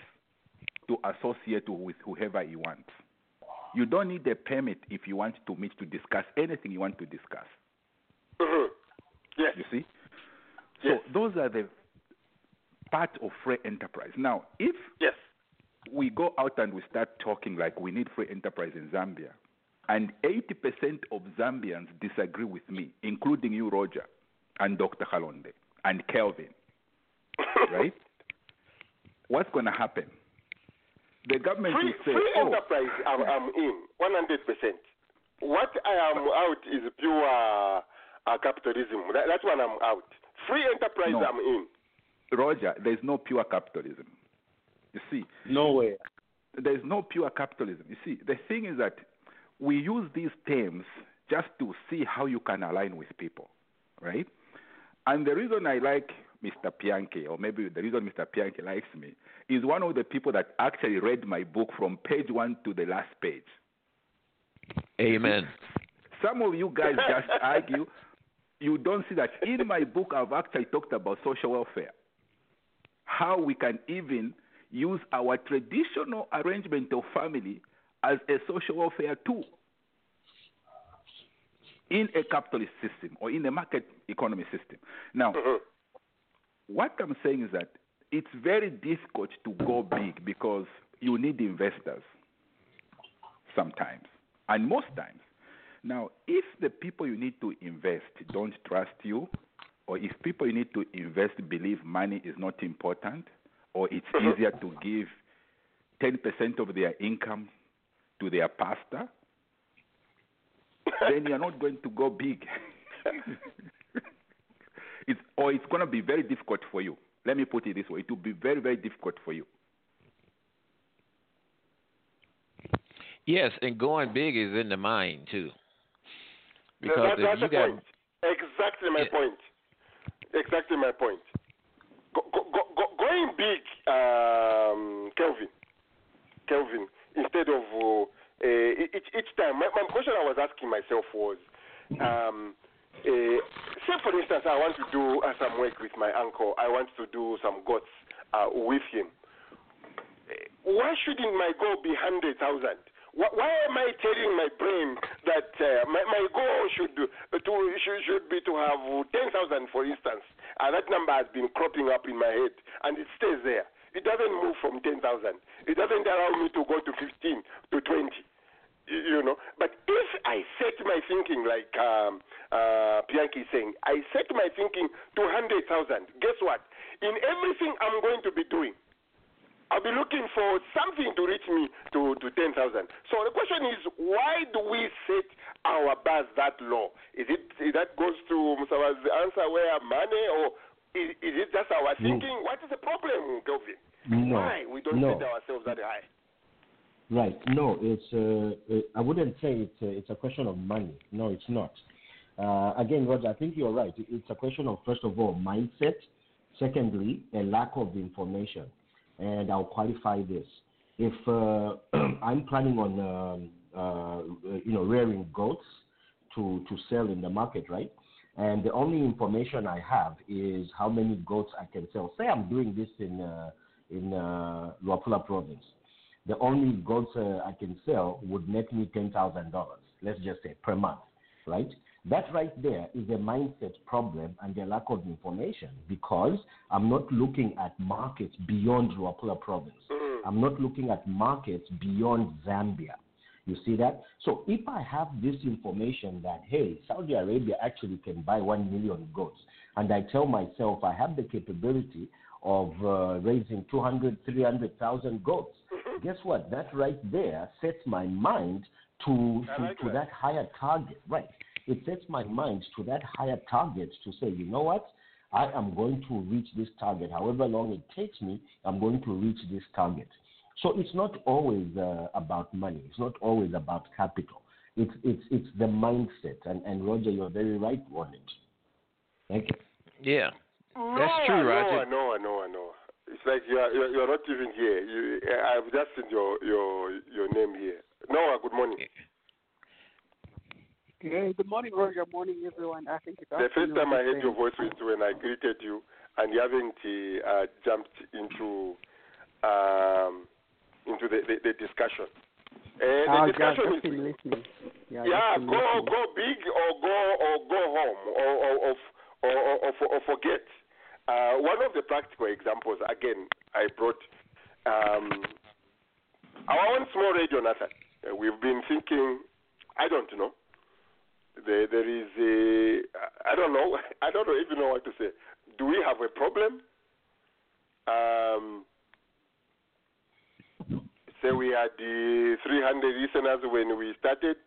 to associate with whoever he wants. You don't need a permit if you want to meet to discuss anything you want to discuss. Mm-hmm. Yes. You see? So those are the part of free enterprise. Now, if yes. we go out and we start talking like we need free enterprise in Zambia, and 80% of Zambians disagree with me, including you, Roger, and Dr. Halonde, and Kelvin, right? What's going to happen? The government Free, will say, free oh, enterprise, I'm, I'm in 100%. What I am out is pure uh, capitalism. That, that's when I'm out. Free enterprise, No. I'm in. Roger, there's no pure capitalism. You see, Nowhere. there's no pure capitalism. You see, the thing is that we use these terms just to see how you can align with people, right? And the reason I like Mr. Pianke, or maybe the reason Mr. Pianke likes me, is one of the people that actually read my book from page one to the last page. Amen. Some of you guys just argue. You don't see that in my book, I've actually talked about social welfare. How we can even use our traditional arrangement of family as a social welfare tool in a capitalist system or in a market economy system. Now, mm-hmm. what I'm saying is that it's very difficult to go big because you need investors sometimes, and most times. Now, if the people you need to invest don't trust you, or if people you need to invest believe money is not important, or it's mm-hmm. easier to give 10% of their income to their pastor, then you're not going to go big. it's, or it's going to be very difficult for you. Let me put it this way it will be very, very difficult for you. Yes, and going big is in the mind too. That- Because that- if that's you the got point. Exactly my point. Exactly my point. Go, go, go, go, going big um, Kelvin. Kelvin, instead of uh, uh, each, each time. My, my question I was asking myself was, um, uh, say for instance, I want to do uh, some work with my uncle. I want to do some goats uh, with him. Uh, Why shouldn't my goal be hundred thousand? Why, am I telling my brain that uh, my, my goal should uh, to should, should be to have ten thousand, for instance, and that number has been cropping up in my head, and it stays there. It doesn't move from ten thousand. It doesn't allow me to go to fifteen to twenty you know. But if I set my thinking like um, uh, Bianchi is saying, I set my thinking to 100,000, guess what? In everything I'm going to be doing, I'll be looking for something to reach me to, to 10,000. So the question is, why do we set our bars that low? Is it is that goes to Musaba's answer where money or is, is it just our thinking? What is the problem, Kelvin? No, Why we don't no. set ourselves that high? Right. No, it's. Uh, uh, I wouldn't say it's. A, it's a question of money. No, it's not. Uh, again, Roger, I think you're right. It's a question of first of all mindset. Secondly, a lack of information, and I'll qualify this. If uh, I'm planning on, um, uh, you know, rearing goats to to sell in the market, right? And the only information I have is how many goats I can sell. Say I'm doing this in uh, in uh, Luapula province the only goats uh, I can sell would net me ten thousand dollars. Let's just say per month, right? That right there is a mindset problem and a lack of information because I'm not looking at markets beyond Luapula province. I'm not looking at markets beyond Zambia. You see that? So if I have this information that hey, Saudi Arabia actually can buy one million goats, and I tell myself I have the capability of uh, raising 200, 300,000 goats. Guess what? That right there sets my mind to to, like to that. that higher target. Right. It sets my mind to that higher target to say, you know what? I am going to reach this target. However long it takes me, I'm going to reach this target. So it's not always uh, about money. It's not always about capital. It's it's it's the mindset. And and Roger, you're very right on it. Thank you. Yeah. That's true, I know, Roger. I know, I know, I know. It's like you're you're, you're not even here. You, I've just seen your your your name here. Noah, good morning. Hey, good morning, Roger. Morning, everyone. I think it's The first time I heard days. your voice was when I greeted you, and you haven't uh, jumped into um, into the, the, the discussion. Uh, the yeah, discussion just is listening. Yeah, yeah, go listening. go big or go or go home or or or, or, or, or, or forget. Uh, one of the practical examples, again, I brought um, our own small radio, Nathan. Uh, we've been thinking, I don't know. There, there is a, I don't know, I don't even know what to say. Do we have a problem? Um, say we had the 300 listeners when we started.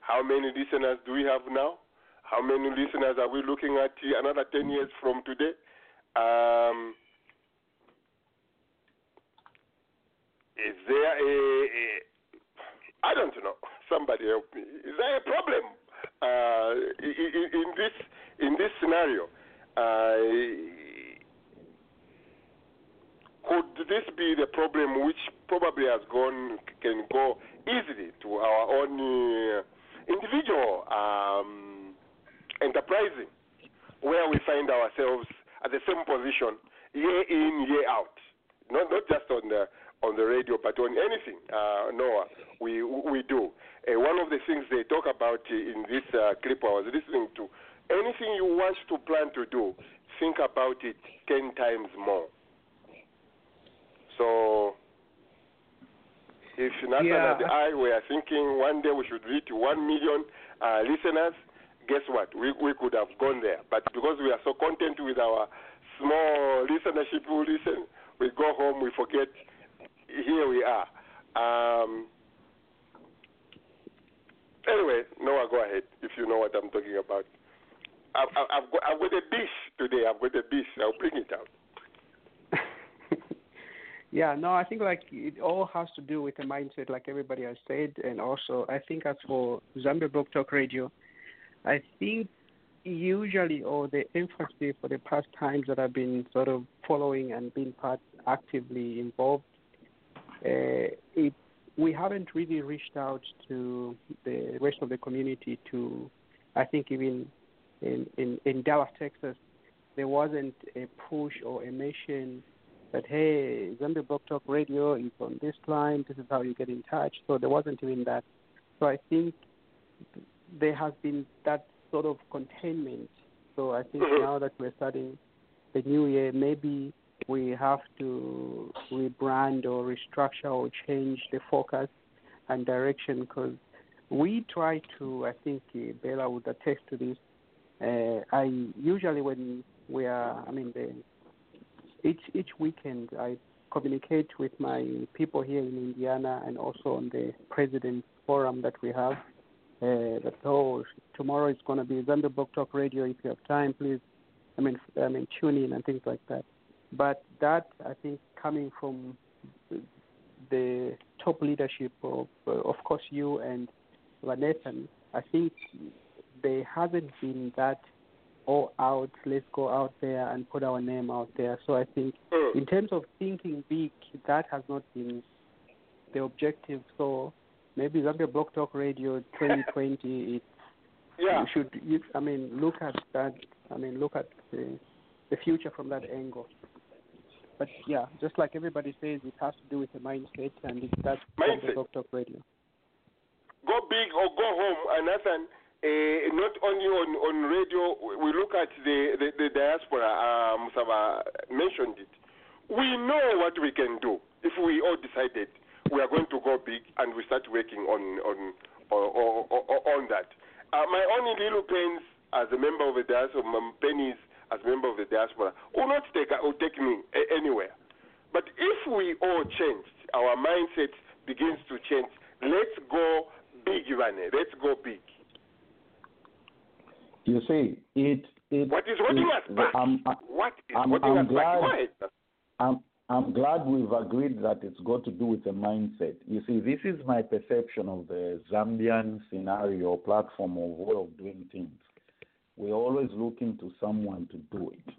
How many listeners do we have now? How many listeners are we looking at another 10 years from today? Um, is there a, a I don't know. Somebody help me. Is there a problem uh, in, in, this in this scenario? Uh, could this be the problem which probably has gone can go easily to our own uh, individual um, enterprising, where we find ourselves at the same position year in year out, not not just on the on the radio, but on anything. Uh, Noah, we we do. Uh, one of the things they talk about in this uh, clip I was listening to, anything you want to plan to do, think about it ten times more. So, if Nathan Yeah. and I were thinking one day we should reach one million uh, listeners, guess what? We we could have gone there, but because we are so content with our small listenership, we listen, we go home, we forget. Here we are. Um, anyway, Noah, go ahead if you know what I'm talking about. I've, I've, I've, got, I've got a dish today. I've got a dish. I'll bring it out. Yeah, no, I think like it all has to do with the mindset, like everybody has said, and also I think as for Zambia Blog Talk Radio, I think usually or the emphasis for the past times that I've been sort of following and being part actively involved, uh, it, we haven't really reached out to the rest of the community to, I think even in, in, in Dallas, Texas, there wasn't a push or a mention that, hey, Zambia Blog Talk Radio is on this line, this is how you get in touch. So there wasn't even that. So I think there has been that sort of containment. So I think now that we're starting the new year, maybe we have to rebrand or restructure or change the focus and direction because we try to, I think uh, Bella would attest to this. Uh, I usually when we are, I mean, the, each each weekend I communicate with my people here in Indiana and also on the President's Forum that we have. Uh, that oh, tomorrow is going to be Zambia Blog Talk Radio. If you have time, please, I mean, I mean, tune in and things like that. But that I think coming from the top leadership of, uh, of course, you and Vanethan, I think there hasn't been that all out. Let's go out there and put our name out there. So I think, hmm. in terms of thinking big, that has not been the objective. So maybe Zambia Blog Talk Radio 2020. It, yeah. You should. You, I mean, look at that. I mean, look at the the future from that angle. But yeah, just like everybody says, it has to do with the mindset, and it's that Mindset. Zambia Blog Talk Radio. Go big or go home, and Nathan. Uh, not only on, on radio, we look at the, the, the diaspora, uh, Musaba mentioned it. We know what we can do if we all decided we are going to go big and we start working on on on, on, on that. Uh, my only little pains as a member of the diaspora, my pennies as a member of the diaspora, will not take will take me anywhere. But if we all change, our mindset begins to change. Let's go big, Ivane. Let's go big. You see, it. it What is holding it- us back? I'm, what is I'm, holding I'm us back? Glad. I'm, I'm glad we've agreed that it's got to do with the mindset. You see, this is my perception of the Zambian scenario platform of way of doing things. We're always looking to someone to do it.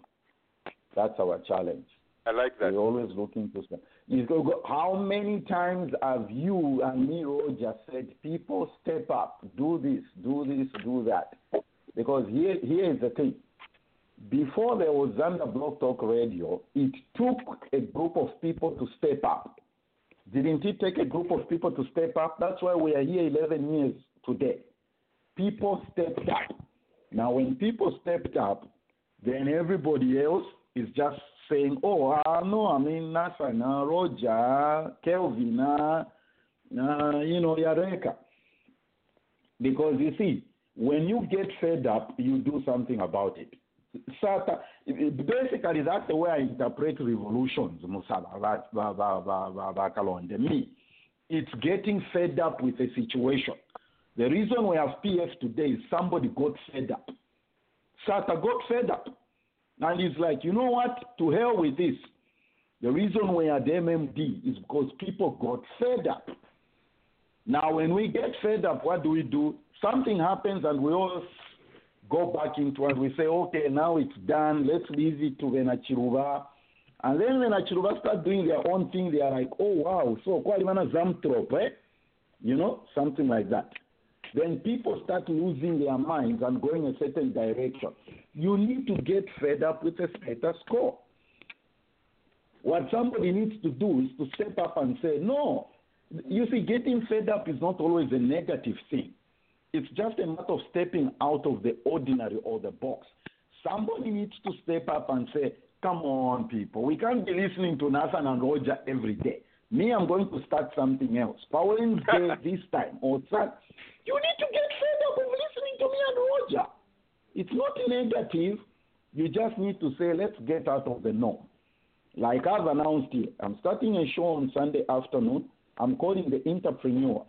That's our challenge. I like that. We're always looking to some. You go, go, how many times have you and me, Roger, said, people step up, do this, do this, do that? Because here, here is the thing. Before there was Zambia Blog Talk Radio, it took a group of people to step up. Didn't it take a group of people to step up? That's why we are here 11 years today. People stepped up. Now, when people stepped up, then everybody else is just saying, oh, uh, no, I mean, NASA, na, Roger, Kelvin, uh, uh, you know, Yareka. Because you see, when you get fed up, you do something about it. Sata, basically, that's the way I interpret revolutions, Musala. Me, it's getting fed up with a situation. The reason we have PF today is somebody got fed up. Sata got fed up. And he's like, you know what? To hell with this. The reason we are the MMD is because people got fed up. Now, when we get fed up, what do we do? Something happens and we all go back into it. We say, okay, now it's done. Let's leave it to Venachiruva. And then Venachiruva start doing their own thing. They are like, oh, wow, so Kwalimana Zamtrop, eh? You know, something like that. Then people start losing their minds and going a certain direction. You need to get fed up with the status quo. What somebody needs to do is to step up and say, no. You see, getting fed up is not always a negative thing. It's just a matter of stepping out of the ordinary or the box. Somebody needs to step up and say, come on, people. We can't be listening to Nathan and Roger every day. Me, I'm going to start something else. Pauline's Day this time or that. You need to get fed up of listening to me and Roger. It's not negative. You just need to say, let's get out of the norm. Like I've announced here, I'm starting a show on Sunday afternoon. I'm calling the entrepreneur.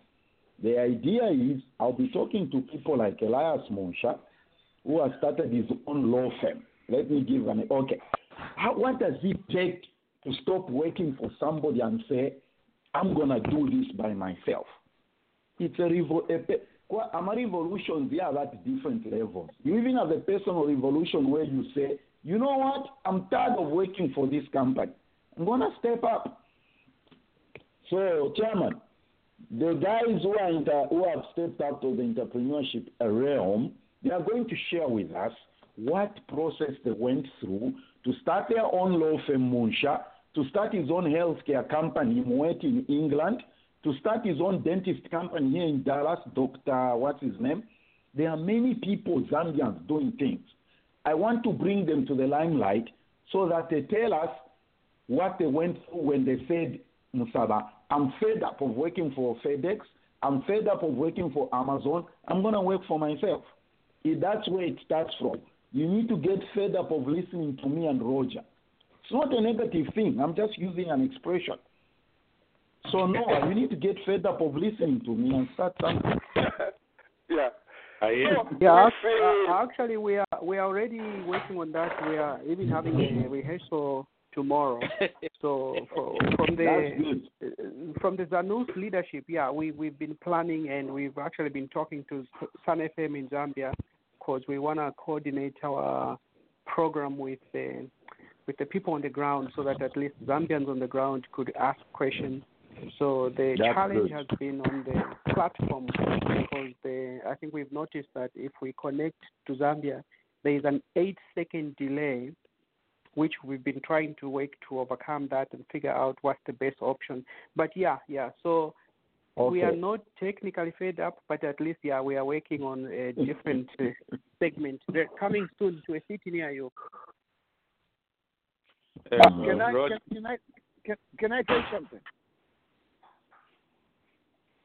The idea is I'll be talking to people like Elias Monsha, who has started his own law firm. Let me give an okay. How, what does it take to stop working for somebody and say, I'm gonna do this by myself? It's a revo- a ama revolutions, they are at different levels. You even have a personal revolution where you say, you know what? I'm tired of working for this company. I'm gonna step up. So, Chairman, the guys who, are inter, who have stepped up to the entrepreneurship realm, they are going to share with us what process they went through to start their own law firm, Munsha, to start his own healthcare company, Moet in England, to start his own dentist company here in Dallas, Dr. What's his name? There are many people, Zambians, doing things. I want to bring them to the limelight so that they tell us what they went through when they said, Musaba, I'm fed up of working for FedEx. I'm fed up of working for Amazon. I'm going to work for myself. If that's where it starts from. You need to get fed up of listening to me and Roger. It's not a negative thing. I'm just using an expression. So Noah, you need to get fed up of listening to me and start something. yeah. Yeah, ac- uh, actually, we are we are already working on that. We are even having a rehearsal tomorrow. so for, from the from the Zanus leadership, yeah, we we've been planning and we've actually been talking to Sun FM in Zambia because we want to coordinate our program with the with the people on the ground so that at least Zambians on the ground could ask questions. So the That's challenge good. has been on the platform because the I think we've noticed that if we connect to Zambia, there is an eight second delay, which we've been trying to work to overcome that and figure out what's the best option. But yeah, yeah. So we are not technically fed up, but at least yeah, we are working on a different uh, segment. They're coming soon to a city near you. Can I, Rod- can, can I can, can I say something?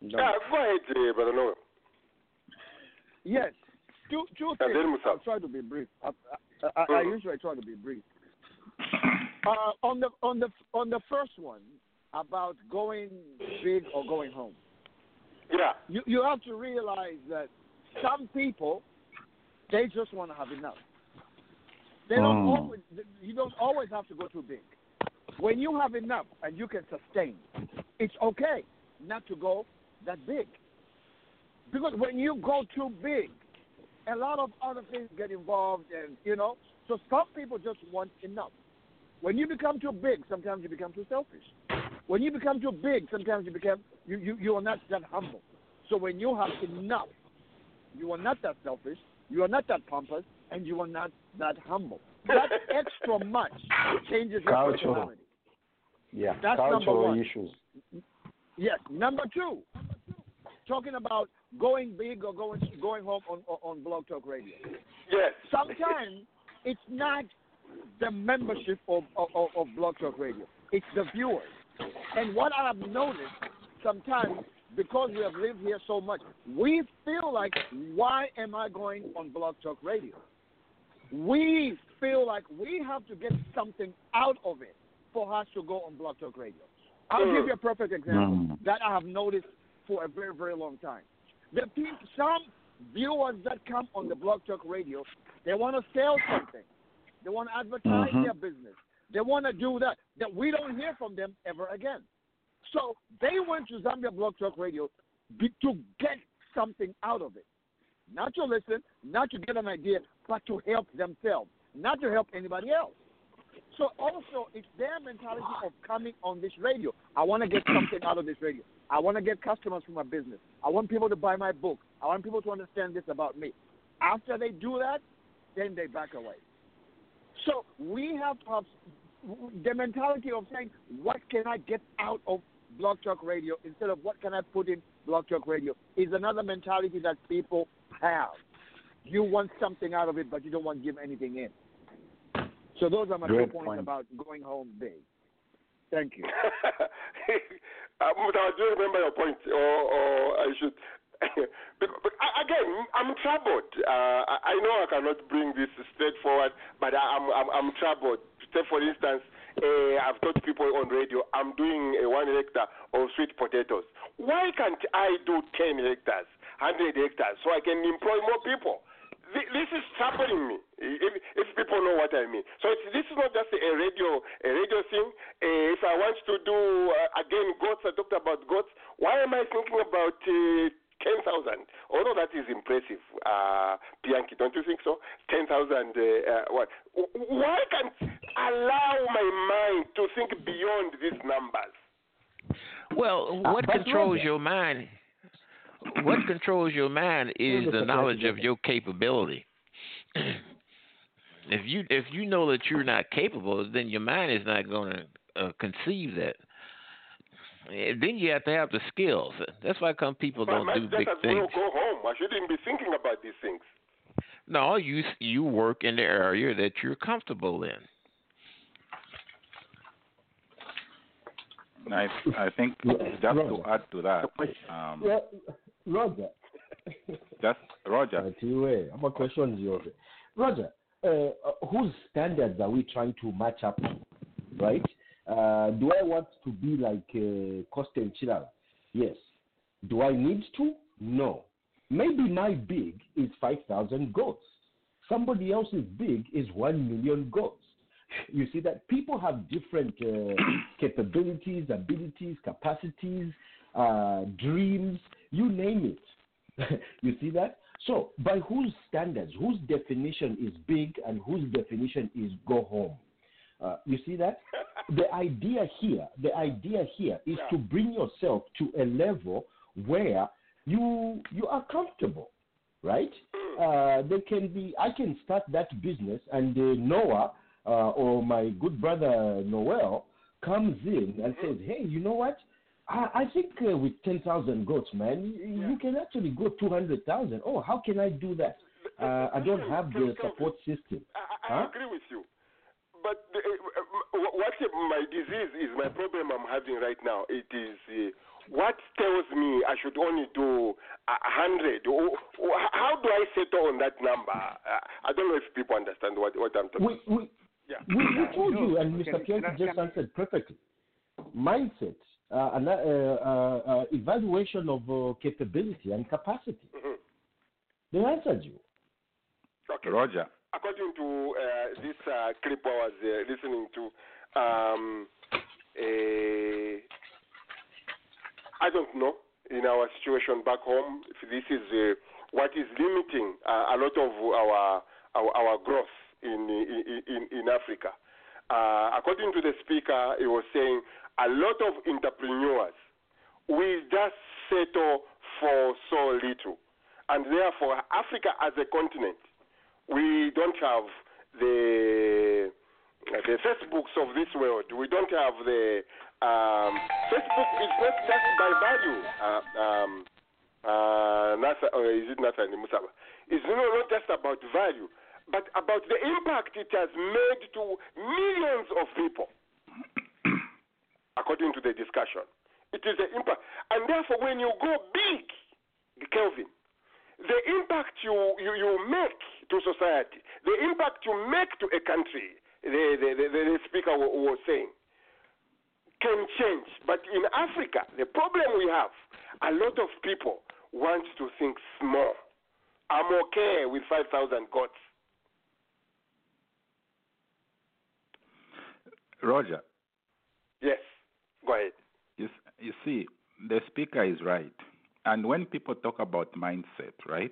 Yeah, go ahead, uh, Brother Noah. Yes. Two two things. I'll try to be brief. I, I, I, I Mhm. usually try to be brief. Uh, on the on the on the first one about going big or going home. Yeah. You you have to realize that some people they just want to have enough. They don't Mm. always you don't always have to go too big. When you have enough and you can sustain, it's okay not to go that big. Because when you go too big, a lot of other things get involved, and you know. So some people just want enough. When you become too big, sometimes you become too selfish. When you become too big, sometimes you become you you, you are not that humble. So when you have enough, you are not that selfish, you are not that pompous, and you are not that humble. That extra much changes your Cultural. personality. Yeah, That's number cultural one. issues. Yes. Number two, talking about going big or going going home on on- on Blog Talk Radio. Yes. Sometimes it's not the membership of, of of Blog Talk Radio. It's the viewers. And what I have noticed sometimes because we have lived here so much, we feel like, why am I going on Blog Talk Radio? We feel like we have to get something out of it for us to go on Blog Talk Radio. I'll give you a perfect example Mm. that I have noticed for a very, very long time. The people, some viewers that come on the Blog Talk Radio, they want to sell something. They want to advertise Mhm. their business. They want to do that. That we don't hear from them ever again. So they went to Zambia Blog Talk Radio to get something out of it. Not to listen, not to get an idea, but to help themselves, not to help anybody else. So also, it's their mentality of coming on this radio. I want to get something out of this radio. I want to get customers for my business. I want people to buy my book. I want people to understand this about me. After they do that, then they back away. So we have to have the mentality of saying, what can I get out of Blog Talk Radio instead of what can I put in Blog Talk Radio is another mentality that people have. You want something out of it, but you don't want to give anything in. So those are my Great two points point. about going home big. Thank you. uh, Musa, do you remember your point, or, or I should? Again, I'm troubled. Uh, I know I cannot bring this straightforward, but I- I'm I'm, I'm troubled. Say, for instance, uh, I've told people on radio I'm doing a one hectare of sweet potatoes. Why can't I do ten hectares, hundred hectares, so I can employ more people? This is troubling me. If, if people know what I mean. So this is not just a radio a radio thing. Uh, if I want to do uh, again goats, I talked about goats. Why am I thinking about uh, ten thousand? Although that is impressive, uh, Bianchi, don't you think so? Ten thousand. Uh, uh, what? Why can't allow my mind to think beyond these numbers? Well, Uh, what but controls your mind? What controls your mind is the knowledge of your capability. if you if you know that you're not capable, then your mind is not going to uh, conceive that. Eh, Then you have to have the skills. That's why come people But don't do big as well things. go home. I shouldn't be thinking about these things. No, you you work in the area that you're comfortable in. I I think just to add to that, um, Yeah, Roger. just Roger. Anyway, I'm a question you. Roger, uh, uh, whose standards are we trying to match up to, right? Uh, do I want to be like uh, Costa Chilala? Yes. Do I need to? No. Maybe my big is 5,000 goats. Somebody else's big is 1 million goats. You see that people have different uh, capabilities, abilities, capacities, uh, dreams, you name it. you see that? So, by whose standards, whose definition is big and whose definition is go home? Uh, you see that? The idea here, the idea here is to bring yourself to a level where you you are comfortable, right? Uh, there can be I can start that business and uh, Noah uh, or my good brother Noel comes in and says, "Hey, you know what? I, I think uh, with ten thousand goats, man, you, you can actually go two hundred thousand. Oh, how can I do that? Uh, I don't have the support system. I Huh? agree with you. But uh, what my disease is, my problem I'm having right now, it is uh, what tells me I should only do a hundred. Or- or How do I settle on that number? Uh, I don't know if people understand what, what I'm talking We, we, Yeah. we, we told you, and Mr. can Pianki just answered perfectly. Mindset, uh, and, uh, uh, uh, evaluation of uh, capability and capacity. Mhm. They answered you. Okay. Roger. According to uh, this uh, clip I was uh, listening to, um, I don't know in our situation back home if this is what is limiting a lot of our our, our growth in, in in in Africa. Uh, according to the speaker, he was saying a lot of entrepreneurs will just settle for so little, and therefore Africa as a continent we don't have the the Facebooks of this world. We don't have the um, Facebook is not just by value. Uh, um, uh, Nasa, or is it Nasa Musaba? It's no, not just about value, but about the impact it has made to millions of people. according to the discussion, it is the impact, and therefore, when you go big, Kelvin, the impact you, you, you make to society, the impact you make to a country, the, the, the, the speaker was saying, can change. But in Africa, the problem we have, a lot of people want to think small. I'm okay with 5,000 goats. Roger, Yes, go ahead. you, you see, the speaker is right. And when people talk about mindset, right?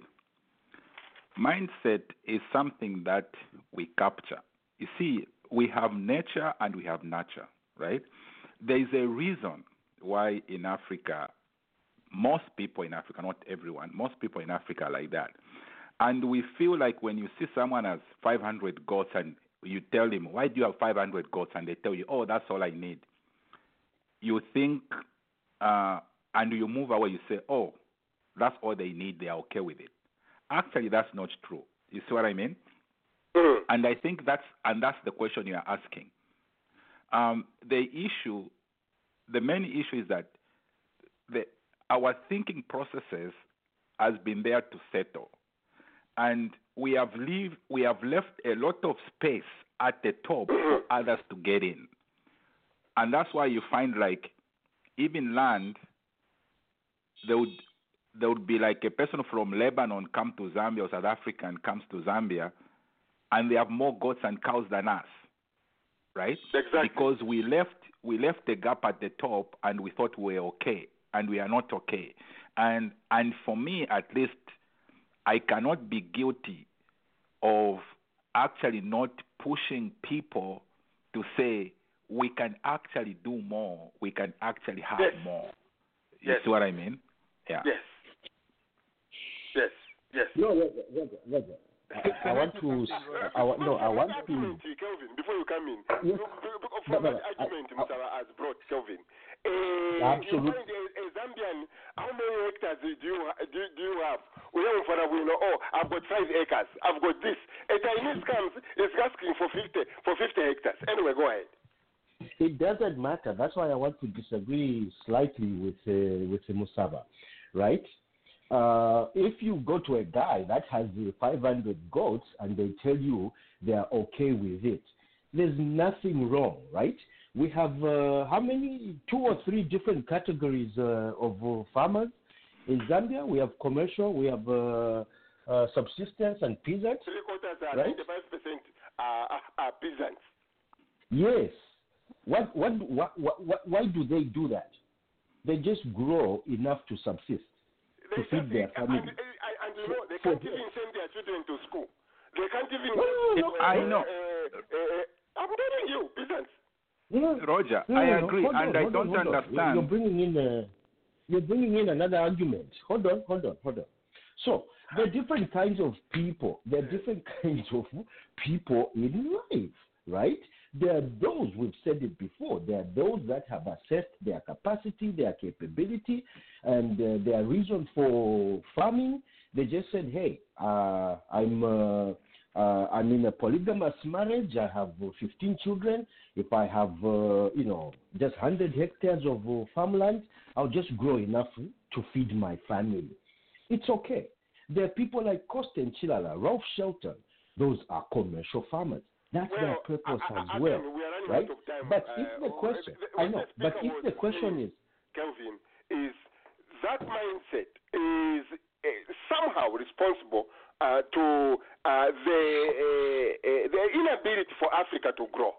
Mindset is something that we capture. You see, we have nature and we have nurture, right? There is a reason why in Africa, most people in Africa, not everyone, most people in Africa like that. And we feel like when you see someone has 500 goats and you tell him, why do you have 500 goats? And they tell you, oh, that's all I need. You think, uh, and you move away, you say, oh, that's all they need, they are okay with it. Actually, that's not true. You see what I mean? And I think that's, and that's the question you are asking. Um, the issue, the main issue is that the, our thinking processes has been there to settle and we have leave, we have left a lot of space at the top for others to get in, and that's why you find like even land, there would there would be like a person from Lebanon come to Zambia or South Africa and comes to Zambia, and they have more goats and cows than us, right? Exactly. Because we left we left the gap at the top and we thought we were okay, and we are not okay. And and for me at least, I cannot be guilty of actually not pushing people to say we can actually do more. We can actually have Yes. more. You Yes. see what I mean? Yeah. Yes. Yes. Yes. No, Roger, Roger, Roger. I, I want to. I, want no. I want to. argument, Kelvin, before you come in. Yes. From but that I- argument Musaba has brought, Kelvin. Uh, Absolutely. You find a, a Zambian, how many hectares do you, do, do you have? We have for you know, oh, I've got five acres. I've got this. A Chinese comes, is asking for 50, for 50 hectares. Anyway, go ahead. It doesn't matter. That's why I want to disagree slightly with uh, with Musaba, right? Uh, if you go to a guy that has uh, 500 goats and they tell you they are okay with it, there's nothing wrong, right? We have uh, how many? Two or three different categories uh, of uh, farmers in Zambia. We have commercial, we have uh, uh, subsistence and peasants. Three quarters are Right. 95% are, are, peasants. Yes. What, what, what, what, what, why do they do that? They just grow enough to subsist, to feed their family. and, and you know, they For- can't even send their children to school. They can't even. No, no, no, uh, I uh, know. Uh, uh, I'm telling you, peasants. No, Roger, no, I no, no. agree, on, and I don't on. understand. You're bringing in a, you're bringing in another argument. Hold on, hold on, hold on. So there are different kinds of people. There are different kinds of people in life, right? There are those we've said it before. There are those that have assessed their capacity, their capability, and uh, their reason for farming. They just said, "Hey, uh, I'm." Uh, uh, I'm in a polygamous marriage. I have uh, 15 children. If I have, uh, you know, just 100 hectares of uh, farmland, I'll just grow enough to feed my family. It's okay. There are people like Costin Chilala, Ralph Shelton. Those are commercial farmers. That's their purpose I- I- as again, well, we are running right? time. But Uh, if the oh, question, I know, but if the question is, Kelvin, is that mindset is uh, somehow responsible uh, to uh, the uh, uh, the inability for Africa to grow,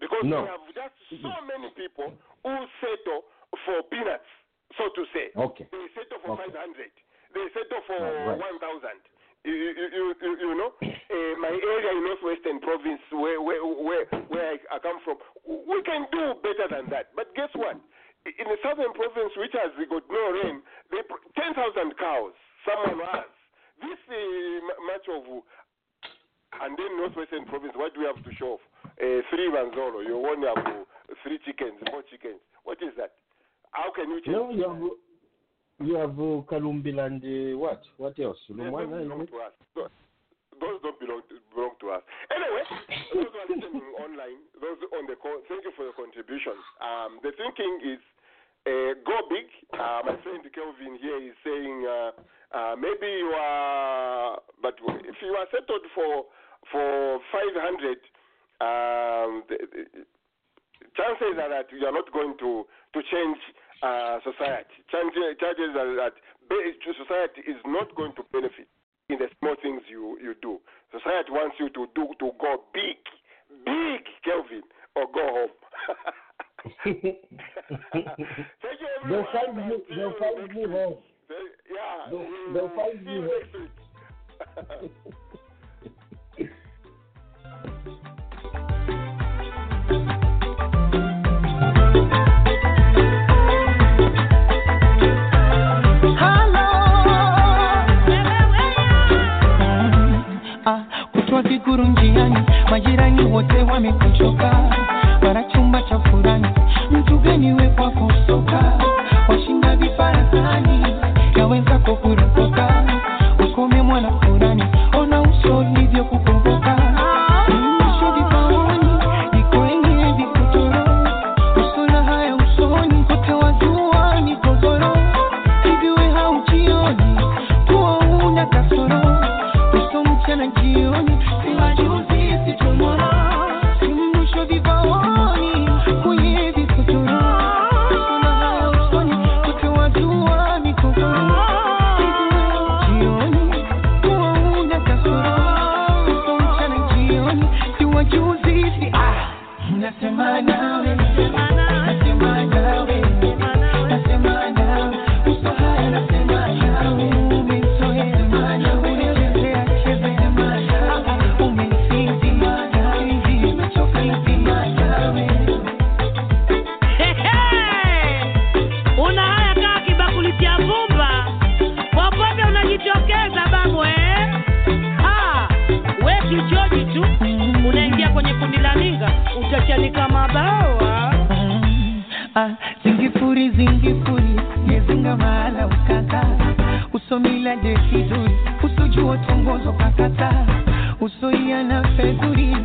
because No. we have just so many people who settle for peanuts, so to say. Okay. They settle for Okay. 500. They settle for right. 1,000. You, you, you, you, know, uh, my area in Northwestern Province, where where where, where I, I come from, we can do better than that. But guess what? In the Southern Province, which has got no rain, they pr- 10,000 cows. Someone has this uh, much of. And then Northwestern Province, what do we have to show off? Uh, three Vanzolo. You only have three chickens, four chickens. What is that? How can you change? no, you have, you have uh, Kalumbila and uh, what? What else? They don't belong to us. Those, those don't belong to, belong to us. Anyway, those who are listening online, those on the call, thank you for your contributions. Um, the thinking is uh, go big. Uh, my friend Kelvin here is saying uh, uh, maybe you are, but if you are settled for for 500, um, the, the, chances are that you are not going to to change uh, society. Chances are that society is not going to benefit in the small things you you do. Society wants you to do to go big, big, Kelvin, or go home. Thank you, They'll everyone. find me, See they'll you find week. home. Yeah, They'll- they'll find you home. viguru njiani, majirani wote wamekuchoka, bara chumba cha furani, mtu gani we kwako soka, washinda vibarazani, yaweza kukuropoka, ukome mwana furani, ona uso ulivyo usomila desiduri usojua tongozo kakata. Usoia na fedhuri